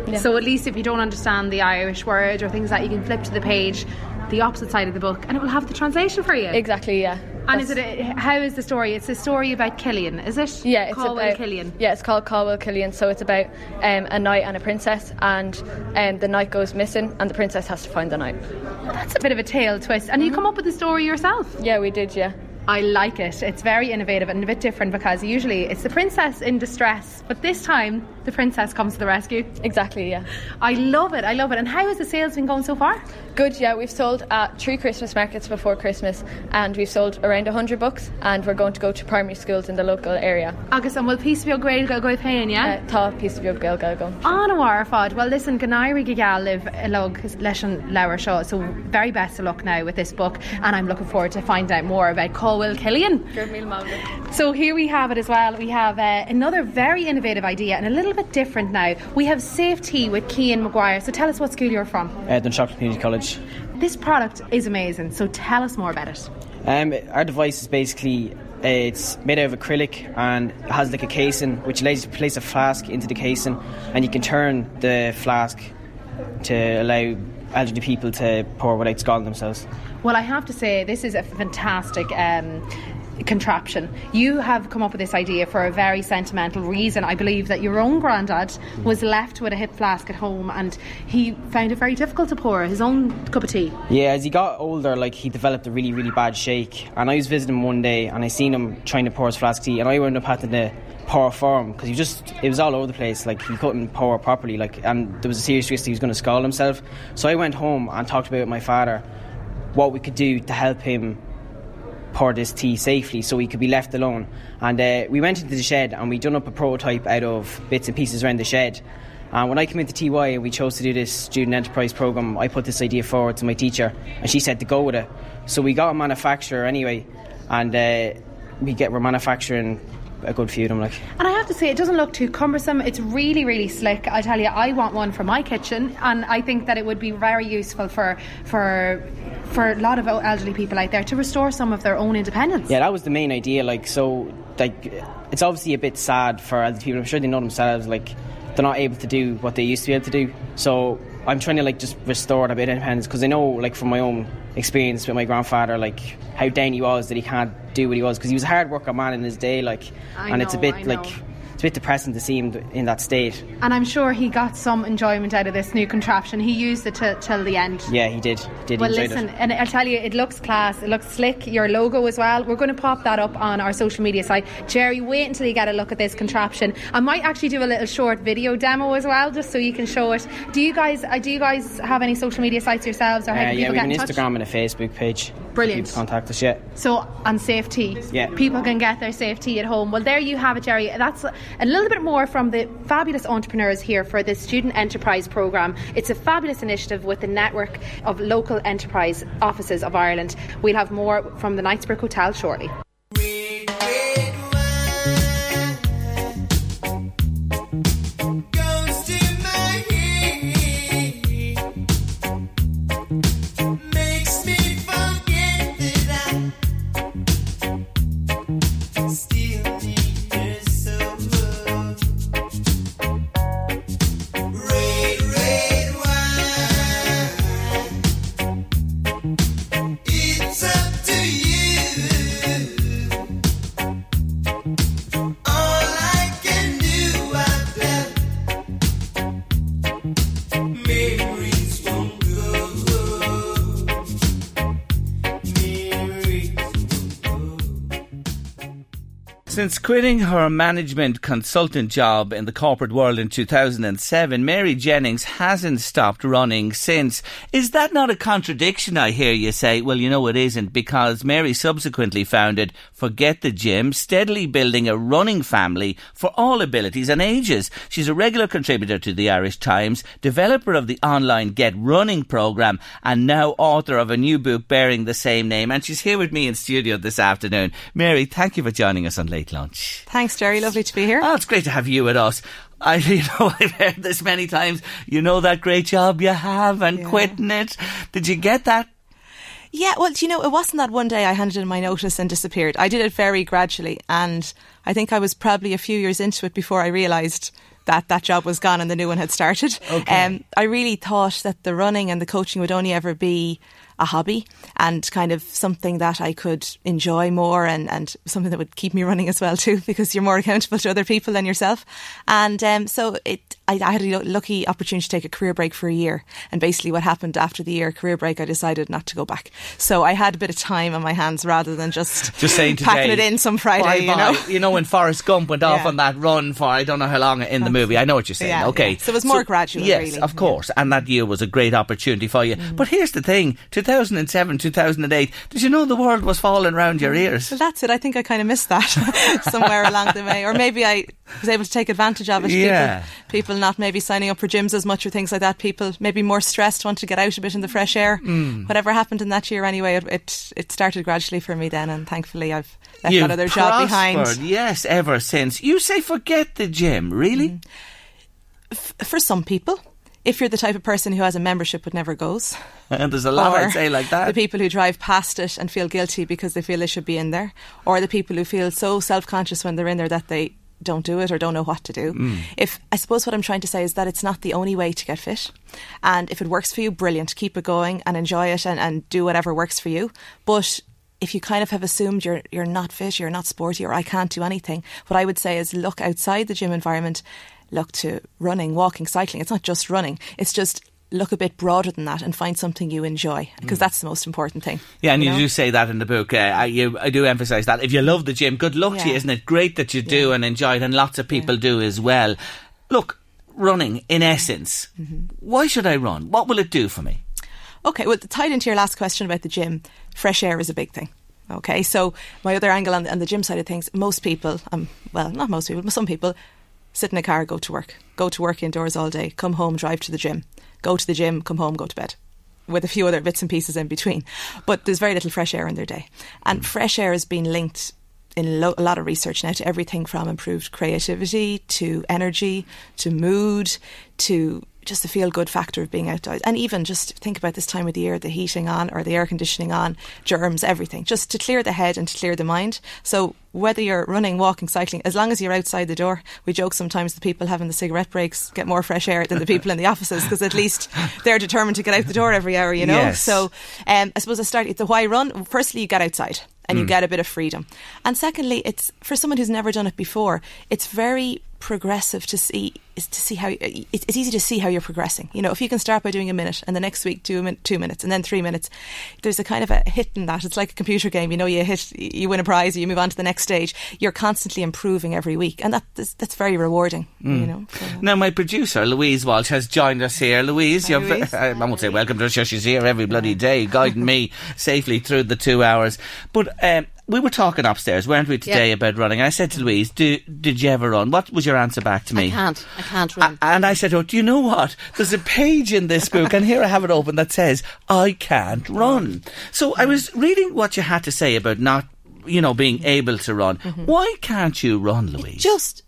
Yeah. So at least if you don't understand the Irish word or things like that, you can flip to the page, the opposite side of the book, and it will have the translation for you. Exactly, yeah. And is it a, how is the story? It's a story about Killian, is it? Yeah, it's Caldwell about Killian. Yeah, it's called Caldwell Killian. So it's about um, a knight and a princess, and um, the knight goes missing, and the princess has to find the knight. That's a bit of a tale twist. And you come up with the story yourself? Yeah, we did. Yeah. I like it. It's very innovative and a bit different because usually it's the princess in distress, but this time the princess comes to the rescue. Exactly, yeah. I love it. I love it. And how has the sales been going so far? Good, yeah. We've sold at three Christmas markets before Christmas and we've sold around 100 books and we're going to go to primary schools in the local area. Agus an bhfuil pí beag gréil go go féin, yeah? Tá pí beag gail gail go. An bhhar fad. Well, listen, go gal live log leis an leabhar seo, so very best of luck now with this book and I'm looking forward to find out more about Colwell Killian. So here we have it as well. We have uh, another very innovative idea and a little bit different now. We have safety Tea with Kean Maguire. So tell us what school you're from. Uh, Dunshaughlin Community College. This product is amazing, so tell us more about it. Um, our device is basically uh, it's made out of acrylic and has like a casing which allows you to place a flask into the casing and you can turn the flask to allow elderly people to pour without scalding themselves. Well, I have to say, this is a fantastic um, contraption. You have come up with this idea for a very sentimental reason. I believe that your own granddad was left with a hip flask at home and he found it very difficult to pour his own cup of tea. Yeah, as he got older, like he developed a really, really bad shake. And I was visiting one day and I seen him trying to pour his flask tea and I wound up having to pour for him because he just it was all over the place like he couldn't pour properly like and there was a serious risk he was going to scald himself so I went home and talked about my father what we could do to help him pour this tea safely so he could be left alone. And uh, we went into the shed and we done up a prototype out of bits and pieces around the shed. And when I came into TY and we chose to do this student enterprise program, I put this idea forward to my teacher and she said to go with it. So we got a manufacturer anyway, and uh, we get we're manufacturing a good few of them. Like, And I have to say, it doesn't look too cumbersome. It's really, really slick. I tell you, I want one for my kitchen, and I think that it would be very useful for for for a lot of elderly people out there to restore some of their own independence. yeah, that was the main idea. Like, so like it's obviously a bit sad for elderly people. I'm sure they know themselves. Like, they're not able to do what they used to be able to do. So I'm trying to like just restore a bit of independence because I know, like, from my own experience with my grandfather, like how down he was that he can't do what he was because he was a hard working man in his day. Like, I and it's a bit know. like it's a bit depressing to see him in that state. And I'm sure he got some enjoyment out of this new contraption. He used it till till the end. Yeah, he did. Did well, he listen, it. and I'll tell you, it looks class. It looks slick. Your logo as well. We're going to pop that up on our social media site. Jerry, wait until you get a look at this contraption. I might actually do a little short video demo as well, just so you can show it. Do you guys? Uh, do you guys have any social media sites yourselves, or how Uh, can yeah, people we get have an? Instagram and a Facebook page. Brilliant. People contact us. Yeah. So on safety, Yeah. people can get their safety at home. Well, there you have it, Jerry. That's a little bit more from the fabulous entrepreneurs here for the Student Enterprise Programme. It's a fabulous initiative with the network of local enterprise offices of Ireland. We'll have more from the Knightsbrook Hotel shortly. Quitting her management consultant job in the corporate world in 2007, Mary Jennings hasn't stopped running since. Is that not a contradiction, I hear you say? Well, you know it isn't, because Mary subsequently founded Forget the Gym, steadily building a running family for all abilities and ages. She's a regular contributor to the Irish Times, developer of the online Get Running program, and now author of a new book bearing the same name. And she's here with me in studio this afternoon. Mary, thank you for joining us on Late Lunch. Thanks, Jerry. Lovely to be here. Oh, it's great to have you with us. I, you know, I've heard this many times. You know that great job you have and quitting it. Did you get that? Yeah, well, do you know, it wasn't that one day I handed in my notice and disappeared. I did it very gradually, and I think I was probably a few years into it before I realised that that job was gone and the new one had started. Okay. Um, I really thought that the running and the coaching would only ever be a hobby and kind of something that I could enjoy more and, and something that would keep me running as well too because you're more accountable to other people than yourself. And um, so it, I, I had a lucky opportunity to take a career break for a year. And basically, what happened after the year career break, I decided not to go back. So I had a bit of time on my hands rather than just Just saying today. packing it in some Friday. Bye, you bye. know. you know when Forrest Gump went off Yeah. on that run for I don't know how long in the movie. I know what you're saying. Yeah, okay, yeah. So it was more gradual, Yes, really. of course. And that year was a great opportunity for you. But here's the thing: 2007, 2008. Did you know the world was falling around your ears? Well, that's it. I think I kind of missed that somewhere along the way, or maybe I was able to take advantage of it. Yeah. People, people not maybe signing up for gyms as much or things like that. People maybe more stressed, want to get out a bit in the fresh air. Mm. Whatever happened in that year, anyway, it, it it started gradually for me then, and thankfully I've left You've that other job behind. Yes, ever since. You say forget the gym, really? Mm-hmm. For some people, if you're the type of person who has a membership but never goes. And there's a lot I'd say like that. The people who drive past it and feel guilty because they feel they should be in there, or the people who feel so self conscious when they're in there that they don't do it or don't know what to do. Mm. If I suppose what I'm trying to say is that it's not the only way to get fit, and if it works for you, brilliant, keep it going and enjoy it and, and do whatever works for you. But if you kind of have assumed you're you're not fit, you're not sporty, or I can't do anything, what I would say is look outside the gym environment, look to running, walking, cycling. It's not just running; it's just look a bit broader than that and find something you enjoy because Mm. that's the most important thing. Yeah, and you, know? do say that in the book. Uh, I, you, I do emphasise that. If you love the gym, good luck to you, isn't it? Great that you do and enjoy it, and lots of people do as well. Look, running, in essence, Mm-hmm. why should I run? What will it do for me? Okay, well, tied into your last question about the gym, fresh air is a big thing. Okay, so my other angle on the, on the gym side of things, most people, um, well, not most people, but some people, sit in a car, go to work, go to work indoors all day, come home, drive to the gym, go to the gym, come home, go to bed. With a few other bits and pieces in between. But there's very little fresh air in their day. And hmm. fresh air has been linked in lo- a lot of research now to everything from improved creativity to energy to mood to just the feel good factor of being outdoors. And even just think about this time of the year, the heating on or the air conditioning on, germs, everything, just to clear the head and to clear the mind. So whether you're running, walking, cycling, as long as you're outside the door, we joke sometimes the people having the cigarette breaks get more fresh air than the people in the offices because at least they're determined to get out the door every hour, you know? Yes. So um, I suppose I start the why run. Firstly, you get outside and you Mm. get a bit of freedom. And secondly, it's for someone who's never done it before, it's very progressive to see is to see how it's it's easy to see how you're progressing. You know, if you can start by doing a minute and the next week do a min- two minutes and then three minutes, there's a kind of a hit in that. It's like a computer game. You know, you hit, you win a prize, you move on to the next stage. You're constantly improving every week, and that that's, that's very rewarding. Mm. You know. Now, my producer, Louise Walsh, has joined us here. Louise, Hi, you're Louise. I won't say welcome to show. She's here every bloody day, guiding me safely through the two hours. But um, we were talking upstairs, weren't we, today Yeah. about running? I said to Louise, do, Did you ever run? What was your answer back to me? I can't. I can't run. And I said, Oh, do you know what? There's a page in this book, and here I have it open that says, I can't run. So I was reading what you had to say about not, you know, being able to run. Mm-hmm. Why can't you run, Louise? It just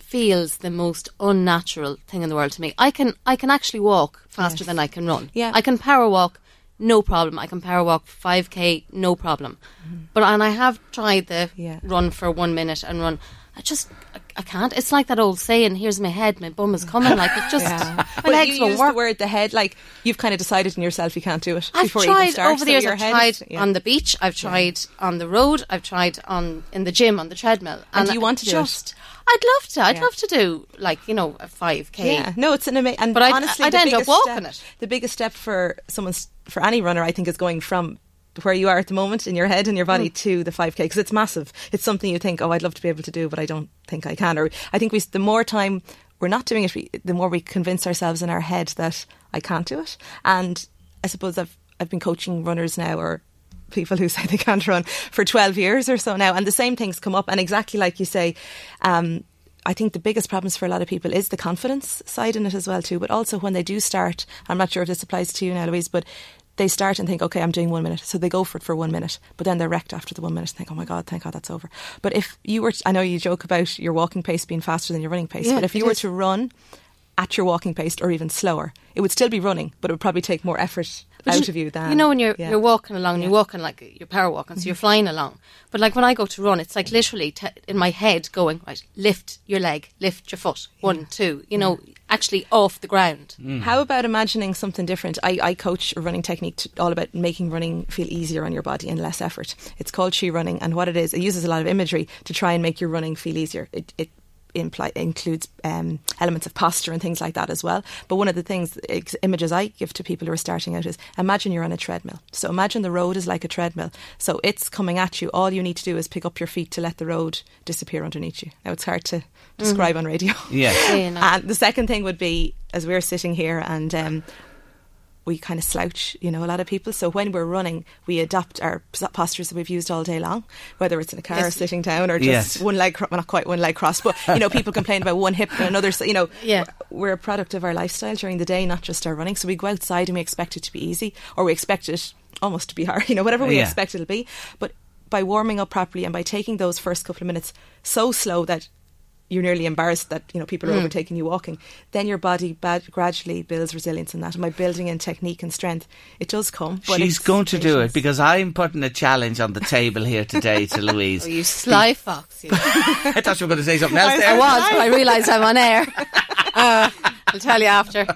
feels the most unnatural thing in the world to me. I can I can actually walk faster than I can run. Yeah. I can power walk, no problem. I can power walk five k, no problem. Mm-hmm. But and I have tried the run for one minute and run. I just I, I can't. It's like that old saying, "Here's my head, my bum is mm. coming." Like it just Yeah. my Well, legs you won't work. the word the head, like you've kind of decided in yourself you can't do it I've before you even tried start. over the so years. I've tried yeah. on the beach. I've tried on the road. I've tried on in the gym on the treadmill. And do you want to do it? I'd love to. I'd love to do like you know a five k. Yeah, no, it's an amazing. And But I'd- uh, honestly, I'd the end up walking step, The biggest step for someone's for any runner, I think, is going from where you are at the moment in your head and your body hmm. to the 5k because it's massive. It's something you think, oh, I'd love to be able to do, but I don't think I can. Or I think we, the more time we're not doing it, we, the more we convince ourselves in our head that I can't do it. And I suppose I've I've been coaching runners now or people who say they can't run for 12 years or so now and the same things come up and exactly like you say um, I think the biggest problems for a lot of people is the confidence side in it as well too but also when they do start I'm not sure if this applies to you now Louise but they start and think okay I'm doing one minute so they go for it for one minute but then they're wrecked after the one minute and think oh my god thank god that's over but if you were I know you joke about your walking pace being faster than your running pace Yeah, but if you were is. to run at your walking pace or even slower it would still be running but it would probably take more effort But out you, of you than you know when you're yeah. you're walking along, you're walking like you're power walking, so you're mm-hmm. flying along. But like when I go to run, it's like literally t- in my head going right, lift your leg, lift your foot, one, two. You know, actually off the ground. Mm. How about imagining something different? I, I coach a running technique to, all about making running feel easier on your body and less effort. It's called Chi Running, and what it is, it uses a lot of imagery to try and make your running feel easier. It, it imply, includes um, elements of posture and things like that as well. But one of the things, ex- images I give to people who are starting out is imagine you're on a treadmill. So imagine the road is like a treadmill. So it's coming at you. All you need to do is pick up your feet to let the road disappear underneath you. Now it's hard to describe on radio. Yes. Yeah, you know. And the second thing would be as we're sitting here and um, we kind of slouch, you know, a lot of people. So when we're running, we adopt our pos- postures that we've used all day long, whether it's in a car or sitting down or just Yes. one leg, cro- well, not quite one leg cross, but, you know, people complain about one hip and another. So, you know, Yeah. we're a product of our lifestyle during the day, not just our running. So we go outside and we expect it to be easy or we expect it almost to be hard, you know, whatever we Yeah. expect it'll be. But by warming up properly and by taking those first couple of minutes so slow that you're nearly embarrassed that you know people are Mm. overtaking you walking. Then your body bad, gradually builds resilience in that, and by building in technique and strength, it does come. But She's it's going to do it because I'm putting a challenge on the table here today to Louise. Oh, you sly fox! You. I thought you were going to say something else I there. was, but I realised I'm on air. Uh, I'll tell you after.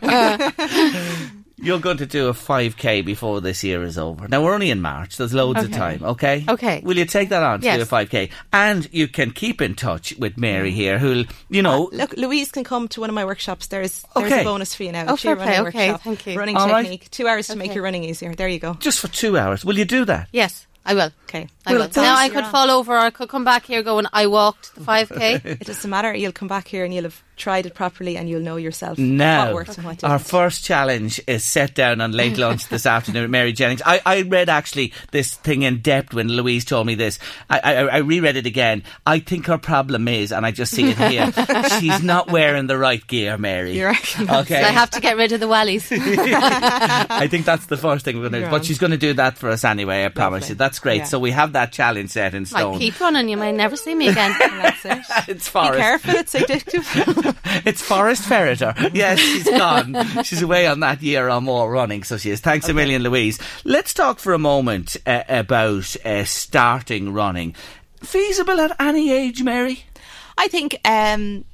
Uh, You're going to do a 5k before this year is over. Now we're only in March. There's loads of time. Okay. Okay. Will you take that on to do a 5k? And you can keep in touch with Mary here, who'll you know. Look, Louise can come to one of my workshops. There's there's Okay. a bonus for you now. Oh, Cheer fair play. running Okay, workshop, thank you. Running All right. technique, two hours to make Okay. your running easier. There you go. just for two hours. Will you do that? yes, I will. Okay. I Well, will. Now I could on. fall over, or I could come back here going, I walked the 5k. It doesn't matter. You'll come back here and you'll have tried it properly, and you'll know yourself Now, what works and what our doesn't. first challenge is set down on late lunch this afternoon with Mary Jennings. I, I read actually this thing in depth when Louise told me this. I, I, I reread it again. I think her problem is, and I just see it here, she's not wearing the right gear, Mary. You reckon? Okay. I have to get rid of the wellies. I think that's the first thing we're going to do. You're But she's going to do that for us anyway, I promise Lovely. you. That's great. Yeah. So we have that challenge set in Like, stone. keep running, you might never see me again. That's it. it's Be careful. It's addictive. it's Forest Ferreter. Yes, she's gone. she's away on that year or more running, so she is. Thanks a million, Louise. Let's talk for a moment uh, about uh, starting running. Feasible at any age, Mary? I think um,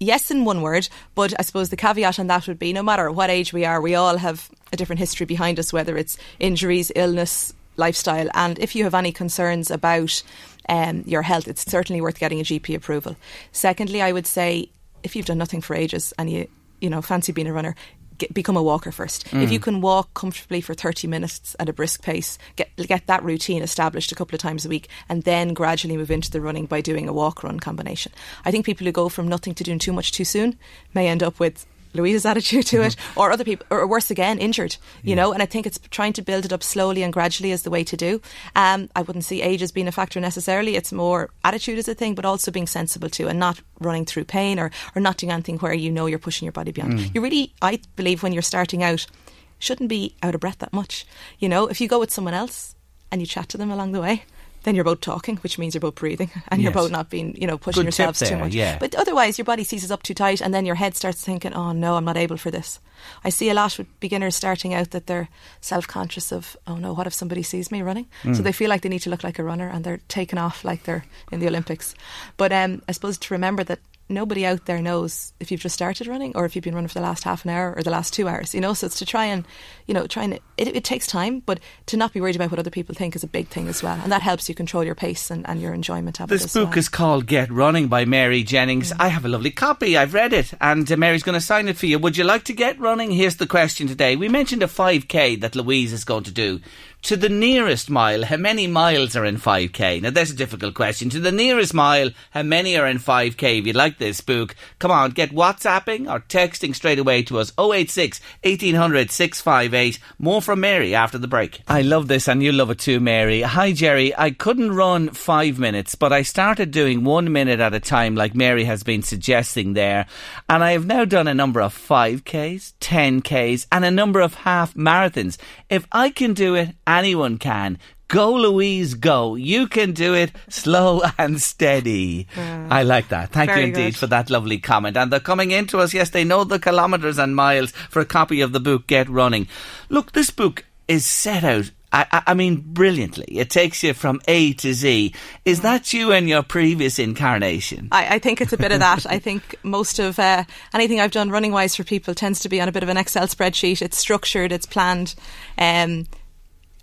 yes, in one word, but I suppose the caveat on that would be no matter what age we are, we all have a different history behind us, whether it's injuries, illness, lifestyle, and if you have any concerns about um, your health, it's certainly worth getting a GP approval. Secondly, I would say if you've done nothing for ages and you you know fancy being a runner. Get, become a walker first. If mm. you can walk comfortably for 30 minutes at a brisk pace, get get that routine established a couple of times a week, and then gradually move into the running by doing a walk run combination. I think people who go from nothing to doing too much too soon may end up with Louise's attitude to it, or other people, or worse again, injured. You know, and I think it's trying to build it up slowly and gradually is the way to do. Um, I wouldn't see age as being a factor necessarily. It's more attitude is a thing, but also being sensible too, and not running through pain or or not doing anything where you know you're pushing your body beyond. You really, I believe, when you're starting out, shouldn't be out of breath that much. You know, if you go with someone else and you chat to them along the way. Then you're both talking, which means you're both breathing, and you're both not being, you know, pushing Good yourselves too there, much. yeah. But otherwise, your body seizes up too tight, and then your head starts thinking, "Oh no, I'm not able for this." I see a lot with beginners starting out that they're self-conscious of, "Oh no, what if somebody sees me running?" Mm. So they feel like they need to look like a runner, and they're taken off like they're in the Olympics. But um, I suppose to remember that nobody out there knows if you've just started running or if you've been running for the last half an hour or the last two hours. You know, so it's to try and, you know, try and it, it takes time, but to not be worried about what other people think is a big thing as well, and that helps you control your pace and, and your enjoyment of it. This book well. is called Get Running by Mary Jennings. I have a lovely copy. I've read it, and uh, Mary's going to sign it for you. Would you like to get running? Here's the question today. We mentioned a 5k that Louise is going to do. To the nearest mile, how many miles are in 5k? Now, that's a difficult question. To the nearest mile, how many are in 5k? If you'd like this book, come on, get WhatsApping or texting straight away to us 086 1800 658. More from Mary after the break. I love this, and you love it too, Mary. Hi, Jerry. I couldn't run five minutes, but I started doing one minute at a time, like Mary has been suggesting there. And I have now done a number of 5Ks, 10Ks, and a number of half marathons. If I can do it, anyone can. Go, Louise, go. You can do it slow and steady. I like that. Thank you indeed good. for that lovely comment. And they're coming in to us. Yes, they know the kilometres and miles for a copy of the book, Get Running. Look, this book is set out. I, I, I mean, brilliantly. It takes you from A to Z. Is that you in your previous incarnation? I, I think it's a bit of that. I think most of uh, anything I've done running wise for people tends to be on a bit of an Excel spreadsheet. It's structured, it's planned. Um,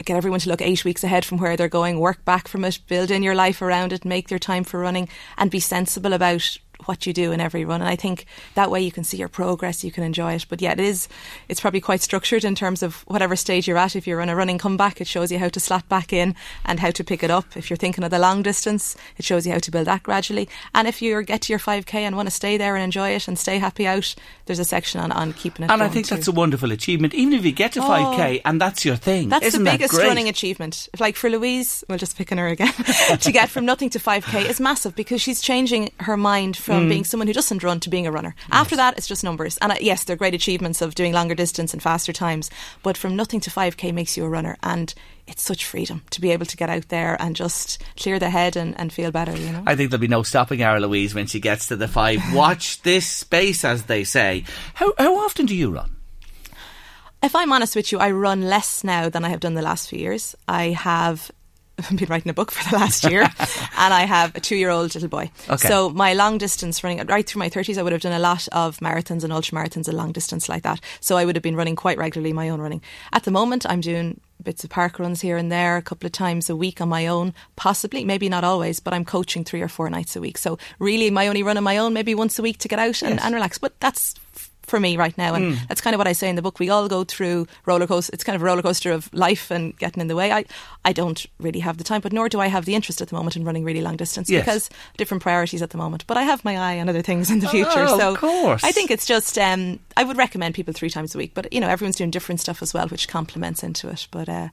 get everyone to look eight weeks ahead from where they're going, work back from it, build in your life around it, make your time for running, and be sensible about what you do in every run. And I think that way you can see your progress, you can enjoy it. But yeah, it is, it's probably quite structured in terms of whatever stage you're at. If you're on a running comeback, it shows you how to slot back in and how to pick it up. If you're thinking of the long distance, it shows you how to build that gradually. And if you get to your 5k and want to stay there and enjoy it and stay happy out, there's a section on, on keeping it And I think too. that's a wonderful achievement, even if you get to Oh. 5k and that's your thing. That's Isn't the that biggest great? running achievement. Like for Louise, we'll just pick on her again, to get from nothing to 5k is massive because she's changing her mind from Mm. being someone who doesn't run to being a runner. After that, it's just numbers. And uh, yes, they're great achievements of doing longer distance and faster times, but from nothing to 5k makes you a runner. And it's such freedom to be able to get out there and just clear the head and, and feel better, you know? I think there'll be no stopping our Louise when she gets to the five. Watch this space, as they say. How, how often do you run? If I'm honest with you, I run less now than I have done the last few years. I have been writing a book for the last year and I have a two year old little boy. Okay. So my long distance running, right through my 30s, I would have done a lot of marathons and ultra marathons and long distance like that. So I would have been running quite regularly my own running. At the moment, I'm doing bits of park runs here and there a couple of times a week on my own, possibly, maybe not always, but I'm coaching three or four nights a week. So really, my only run on my own, maybe once a week to get out and, Yes. and relax. But that's for me right now, and Mm. that's kind of what I say in the book. We all go through roller coaster. It's kind of a roller coaster of life and getting in the way. I, I don't really have the time, but nor do I have the interest at the moment in running really long distance Yes. because different priorities at the moment. But I have my eye on other things in the Oh, future. of so course. I think it's just um, I would recommend people three times a week, but you know everyone's doing different stuff as well, which complements into it. But uh,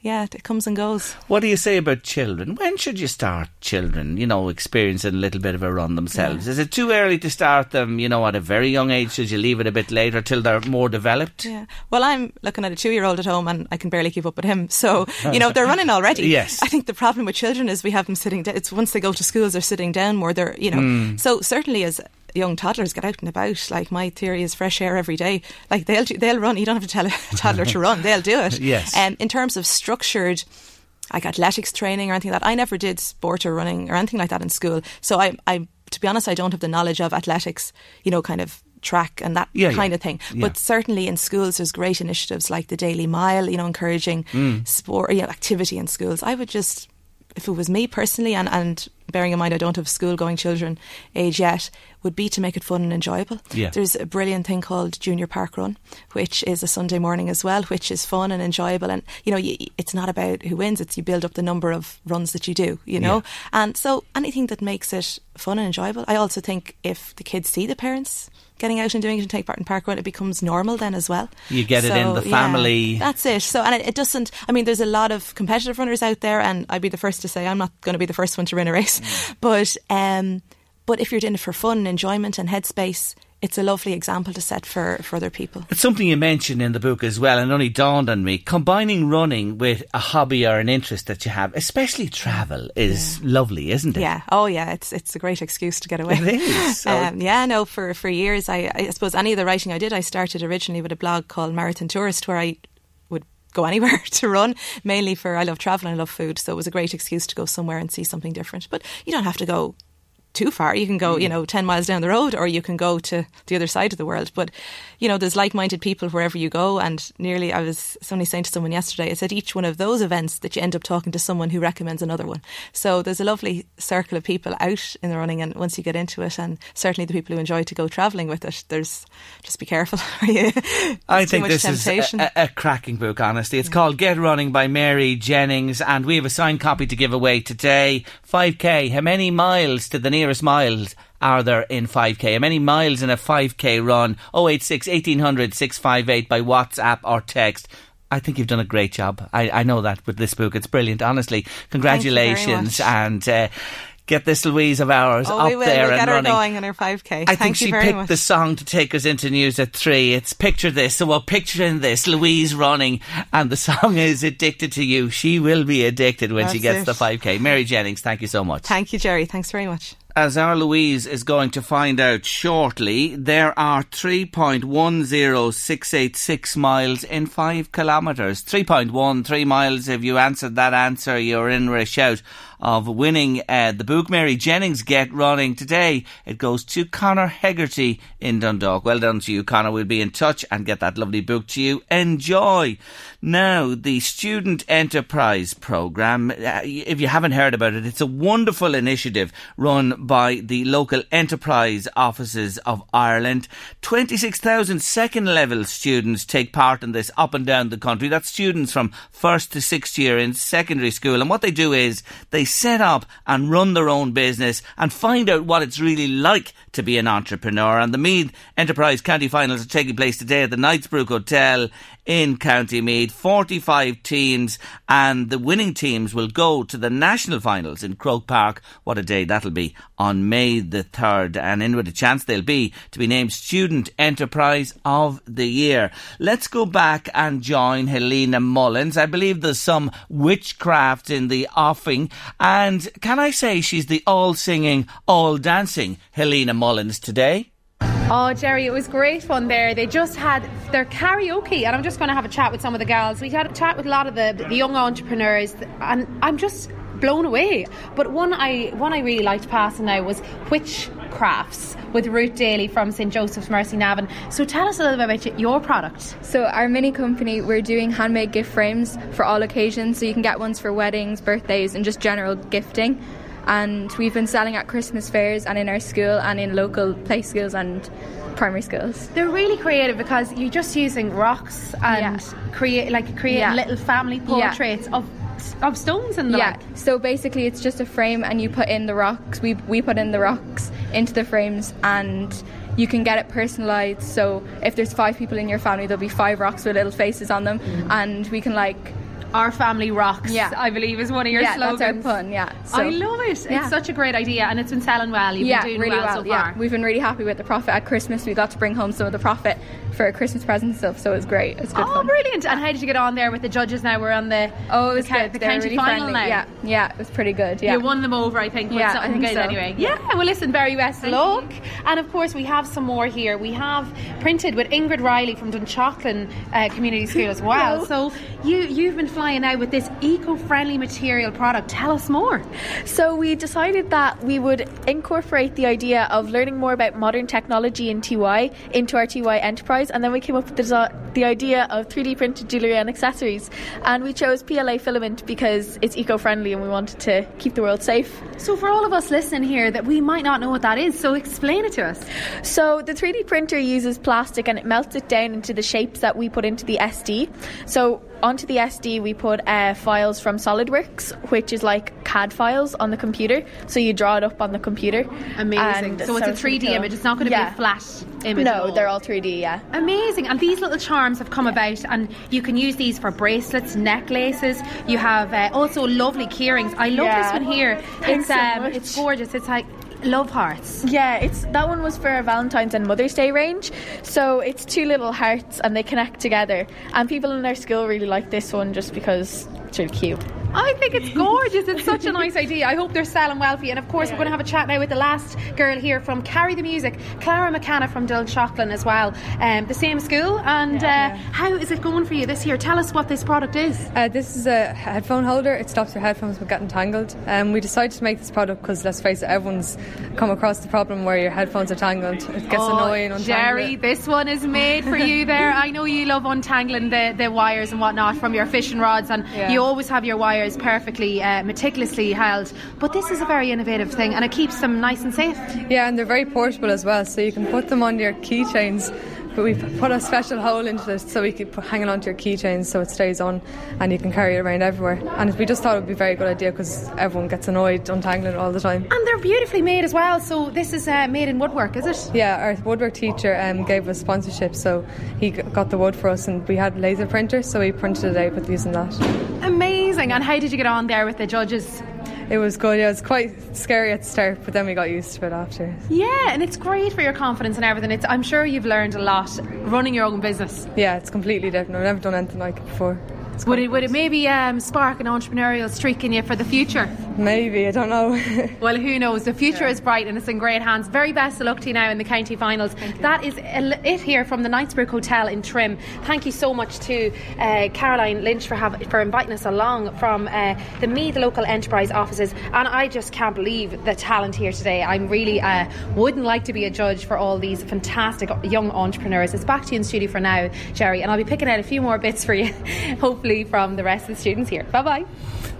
yeah, it comes and goes. What do you say about children? When should you start children, you know, experiencing a little bit of a run themselves? Is it too early to start them, you know, at a very young age? Should you leave it a bit later till they're more developed? Yeah. Well, I'm looking at a two year old at home and I can barely keep up with him. So, you know, they're running already. Yes. I think the problem with children is we have them sitting down. It's once they go to schools, they're sitting down more. They're, you know, Mm. so certainly as young toddlers get out and about, like my theory is fresh air every day. Like they'll, do, they'll run. You don't have to tell a toddler to run. They'll do it. Yes. Um, in terms of structured, like athletics training or anything like that. I never did sport or running or anything like that in school. So I, I, to be honest, I don't have the knowledge of athletics, you know, kind of track and that Yeah, kind yeah. of thing. Yeah. But certainly in schools, there's great initiatives like the Daily Mile, you know, encouraging Mm. sport, you know, activity in schools. I would just, if it was me personally, and, and bearing in mind I don't have school going children age yet, would be to make it fun and enjoyable. Yeah. There's a brilliant thing called Junior Park Run, which is a Sunday morning as well, which is fun and enjoyable. And, you know, it's not about who wins, it's you build up the number of runs that you do, you know? And so anything that makes it fun and enjoyable. I also think if the kids see the parents getting out and doing it and take part in park run, it becomes normal then as well. You get it in So, the yeah, family. that's it. So, and it, it doesn't. I mean, there's a lot of competitive runners out there, and I'd be the first to say I'm not going to be the first one to win a race. Mm. But, um, but if you're doing it for fun, enjoyment, and headspace, it's a lovely example to set for for other people. It's something you mentioned in the book as well, and only dawned on me. Combining running with a hobby or an interest that you have, especially travel, is lovely, isn't it? Yeah. Oh, yeah. It's it's a great excuse to get away. It is. So- Um, yeah. No. For for years, I I suppose any of the writing I did, I started originally with a blog called Marathon Tourist, where I would go anywhere to run, mainly for I love travel and I love food, so it was a great excuse to go somewhere and see something different. But you don't have to go too far. You can go, you mm. know, 10 miles down the road or you can go to the other side of the world. But, you know, there's like minded people wherever you go. And nearly, I was only saying to someone yesterday, I said each one of those events that you end up talking to someone who recommends another one. So there's a lovely circle of people out in the running. And once you get into it, and certainly the people who enjoy to go travelling with it, there's just be careful. I think this temptation. is a, a, a cracking book, honestly. It's called Get Running by Mary Jennings, and we have a signed copy to give away today. 5k. How many miles to the nearest miles are there in 5k? How many miles in a 5k run? 086 1800 658 by WhatsApp or text. I think you've done a great job. I, I know that with this book. It's brilliant, honestly. Congratulations. And uh, get this Louise of ours Oh, up we will. there We'll and get her running. going on her 5k. I Thank think she picked much. the song to take us into news at three. It's Picture This. So we're picturing this Louise running, and the song is Addicted to You. She will be addicted when she gets That's the 5K. Mary Jennings, thank you so much. Thank you, Jerry. Thanks very much. As our Louise is going to find out shortly, there are 3.10686 miles in 5 kilometres. 3.1, 3 miles. If you answered that answer, you're in for a shout of winning uh, the book. Mary Jennings Get Running. Today, it goes to Connor Hegarty in Dundalk. Well done to you, Connor. We'll be in touch and get that lovely book to you. Enjoy. Now, the Student Enterprise Programme, uh, if you haven't heard about it, it's a wonderful initiative run by the local enterprise offices of Ireland. 26,000 second level students take part in this up and down the country. That's students from first to sixth year in secondary school. And what they do is they set up and run their own business and find out what it's really like to be an entrepreneur. And the Meath Enterprise County Finals are taking place today at the Knightsbrook Hotel in County Meath. 45 teams and the winning teams will go to the national finals in Croke Park. What a day that'll be on May the 3rd and in with a chance they'll be to be named Student Enterprise of the Year. Let's go back and join Helena Mullins. I believe there's some witchcraft in the offing and can I say she's the all singing, all dancing Helena Mullins today? Oh, Jerry, it was great fun there. They just had their karaoke, and I'm just going to have a chat with some of the gals. We had a chat with a lot of the, the young entrepreneurs, and I'm just blown away. But one I one I really liked passing now was Witchcrafts with Ruth Daly from St Joseph's Mercy Navan. So tell us a little bit about your product. So our mini company, we're doing handmade gift frames for all occasions. So you can get ones for weddings, birthdays, and just general gifting. And we've been selling at Christmas fairs and in our school and in local play schools and primary schools. They're really creative because you're just using rocks and create like create Yeah. little family Yeah. portraits of of stones and the yeah. like. So basically, it's just a frame, and you put in the rocks. We we put in the rocks into the frames, and you can get it personalized. So if there's five people in your family, there'll be five rocks with little faces on them, and we can like. Our family rocks. Yeah, I believe is one of your yeah, slogans. That's our pun. Yeah, So- I love it. Yeah. It's such a great idea, and it's been selling well. You've yeah, been doing really well, well. so yeah, far. we've been really happy with the profit at Christmas. We got to bring home some of the profit for a Christmas present and stuff, so it was great. It's good Oh, fun. brilliant! And how did you get on there with the judges? Now we're on the Oh, it was the, good. the county really final friendly. now. Yeah, yeah, it was pretty good. Yeah, You won them over, I think. Yeah, I think so. anyway. Yeah. Well, listen, very best of luck. And of course, we have some more here. We have printed with Ingrid Riley from Dunshaughlin uh, Community School as well. so you you've been flying out with this eco-friendly material product. Tell us more. So we decided that we would incorporate the idea of learning more about modern technology in TY into our TY enterprise, and then we came up with the, the idea of 3D printed jewellery and accessories. And we chose PLA filament because it's eco-friendly and we wanted to keep the world safe. So for all of us listening here that we might not know what that is, so explain it to us. So the 3D printer uses plastic and it melts it down into the shapes that we put into the SD. So onto the SD we put uh, files from SolidWorks, which is like CAD files on the computer. So you draw it up on the computer. Amazing. And so it's a 3D cool. image. It's not going to Yeah. be a flat image. No, at all. they're all 3D. Yeah. Amazing. And these little charms have come about, and you can use these for bracelets, necklaces. You have uh, also lovely keyrings. I love Yeah. this one here. Thanks it's so um, much. it's gorgeous. It's like love hearts. Yeah, it's that one was for Valentine's and Mother's Day range. So it's two little hearts and they connect together. And people in our school really like this one just because it's really cute. I think it's gorgeous. It's such a nice idea. I hope they're selling well for you. And of course, we're going to have a chat now with the last girl here from Carry the Music, Clara McCanna from Dunshaughlin as well. Um, the same school. And uh, how is it going for you this year? Tell us what this product is. Uh, this is a headphone holder. It stops your headphones from getting tangled. Um, we decided to make this product because, let's face it, everyone's come across the problem where your headphones are tangled. It gets Oh, annoying. untangling Jerry, it. this one is made for you there. I know you love untangling the, the wires and whatnot from your fishing rods, and Yeah. You always have your wires perfectly, uh, meticulously held. But this is a very innovative thing, and it keeps them nice and safe. Yeah, and they're very portable as well, so you can put them on your keychains. But we put a special hole into this so we could put hang it onto your keychains so it stays on and you can carry it around everywhere. And we just thought it would be a very good idea because everyone gets annoyed untangling it all the time. And they're beautifully made as well. So this is uh, made in woodwork, is it? Yeah, our woodwork teacher um, gave us sponsorship, so he got the wood for us, and we had laser printers, so we printed it out with using that. Amazing. And how did you get on there with the judges? It was good. Yeah, it was quite scary at the start, but then we got used to it after. Yeah, and it's great for your confidence and everything. It's, I'm sure you've learned a lot running your own business. Yeah, it's completely different. I've never done anything like it before. Would it, would it maybe um, spark an entrepreneurial streak in you for the future? Maybe, I don't know. Well, who knows? The future is bright and it's in great hands. Very best of luck to you now in the county finals. That is it here from the Knightsbrook Hotel in Trim. Thank you so much to uh, Caroline Lynch for have, for inviting us along from uh, the Meath local enterprise offices. And I just can't believe the talent here today. I'm really uh, wouldn't like to be a judge for all these fantastic young entrepreneurs. It's back to you in studio for now, Jerry, and I'll be picking out a few more bits for you, hopefully from the rest of the students here. Bye bye.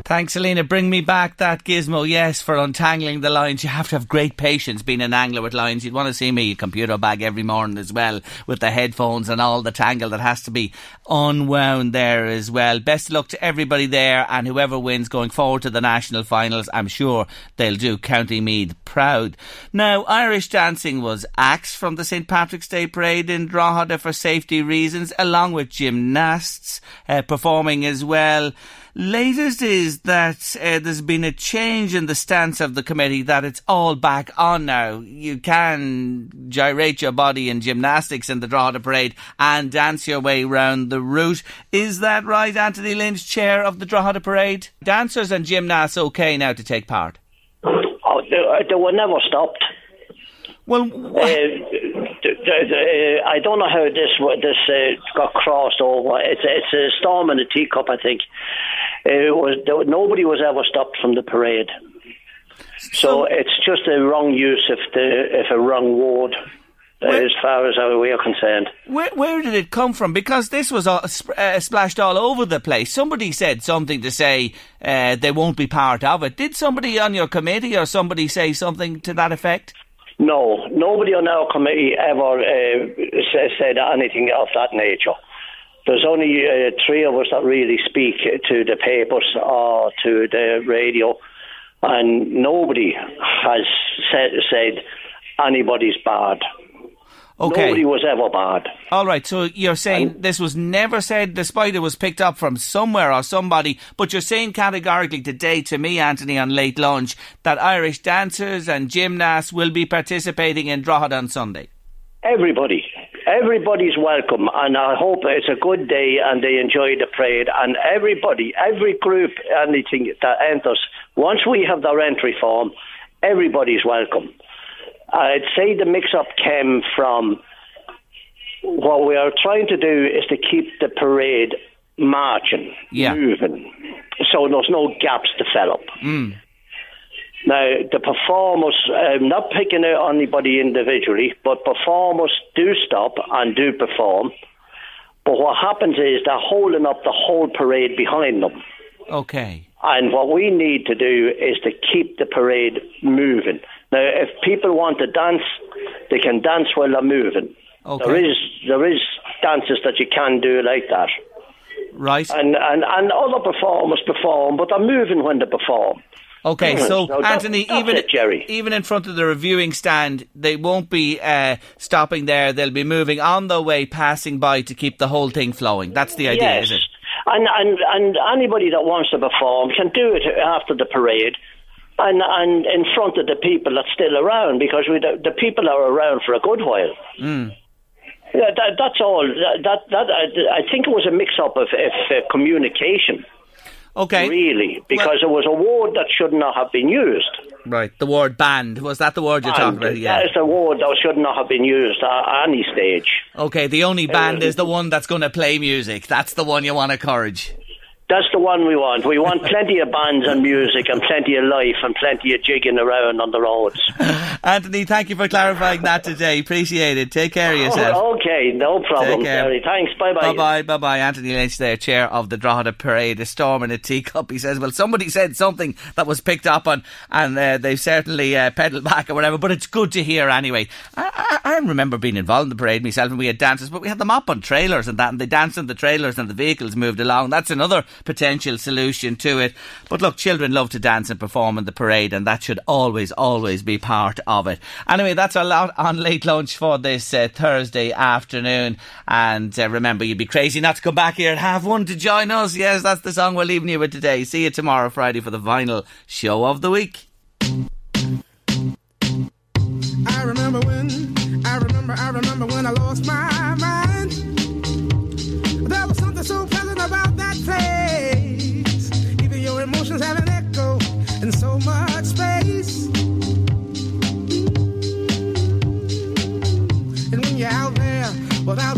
Thanks, Selena. Bring me back that gizmo, yes, for untangling the lines. You have to have great patience being an angler with lines. You'd want to see me computer bag every morning as well with the headphones and all the tangle that has to be unwound there as well. Best of luck to everybody there and whoever wins going forward to the national finals. I'm sure they'll do County Meath proud. Now, Irish dancing was axed from the St. Patrick's Day parade in Drogheda for safety reasons, along with gymnasts uh, performing as well. Latest is that uh, there's been a change in the stance of the committee that it's all back on now. You can gyrate your body in gymnastics in the Drogheda Parade and dance your way round the route. Is that right, Anthony Lynch, chair of the Drogheda Parade? Dancers and gymnasts okay now to take part? Oh, they, they were never stopped. Well, uh, I don't know how this this uh, got crossed over. It's it's a storm in a teacup, I think. It was nobody was ever stopped from the parade. So, it's just a wrong use of the of a wrong word, uh, as far as we are concerned. Where, where did it come from? Because this was all, uh, splashed all over the place. Somebody said something to say uh, they won't be part of it. Did somebody on your committee or somebody say something to that effect? No, nobody on our committee ever uh, said anything of that nature. There's only uh, three of us that really speak to the papers or to the radio, and nobody has said, said anybody's bad. Okay. Nobody was ever bad. All right, so you're saying this was never said, despite it was picked up from somewhere or somebody, but you're saying categorically today to me, Anthony, on late lunch, that Irish dancers and gymnasts will be participating in Drogheda on Sunday. Everybody. Everybody's welcome, and I hope it's a good day and they enjoy the parade. And everybody, every group, anything that enters, once we have their entry form, everybody's welcome. I'd say the mix up came from what we are trying to do is to keep the parade marching, Yeah. moving, so there's no gaps develop. Mm. Now, the performers, I'm not picking out anybody individually, but performers do stop and do perform. But what happens is they're holding up the whole parade behind them. Okay. And what we need to do is to keep the parade moving. Now, if people want to dance, they can dance while they're moving. Okay. There is there is dances that you can do like that. Right. And, and, and other performers perform, but they're moving when they perform. Okay, so that- Anthony, that's even it, Jerry. even in front of the reviewing stand, they won't be uh, stopping there. They'll be moving on the way, passing by to keep the whole thing flowing. That's the idea, yes. is it? And, and and anybody that wants to perform can do it after the parade, and and in front of the people that's still around because we the, the people are around for a good while. Mm. Yeah, that, that's all. That that, that I, I think it was a mix up of, of uh, communication. Okay. Really, because it was a word that should not have been used. Right. The word band was that the word you're talking about? Yeah. That is a word that should not have been used at any stage. Okay. The only band uh, is the one that's going to play music. That's the one you want to encourage. That's the one we want. We want plenty of bands and music and plenty of life and plenty of jigging around on the roads. Anthony, thank you for clarifying that today. Appreciate it. Take care of yourself. Oh, okay, no problem. Terry. Thanks. Bye bye. Bye bye, bye bye. Anthony Lynch there, chair of the Drogheda Parade, a storm in a teacup. He says, well, somebody said something that was picked up on, and uh, they've certainly uh, pedalled back or whatever, but it's good to hear anyway. I, I, I remember being involved in the parade myself, and we had dances, but we had them up on trailers and that, and they danced on the trailers and the vehicles moved along. That's another potential solution to it. But look, children love to dance and perform in the parade, and that should always, always be part of it. Anyway, that's a lot on late lunch for this uh, Thursday afternoon. And uh, remember, you'd be crazy not to come back here and have one to join us. Yes, that's the song we're leaving you with today. See you tomorrow, Friday, for the vinyl show of the week. I remember when, without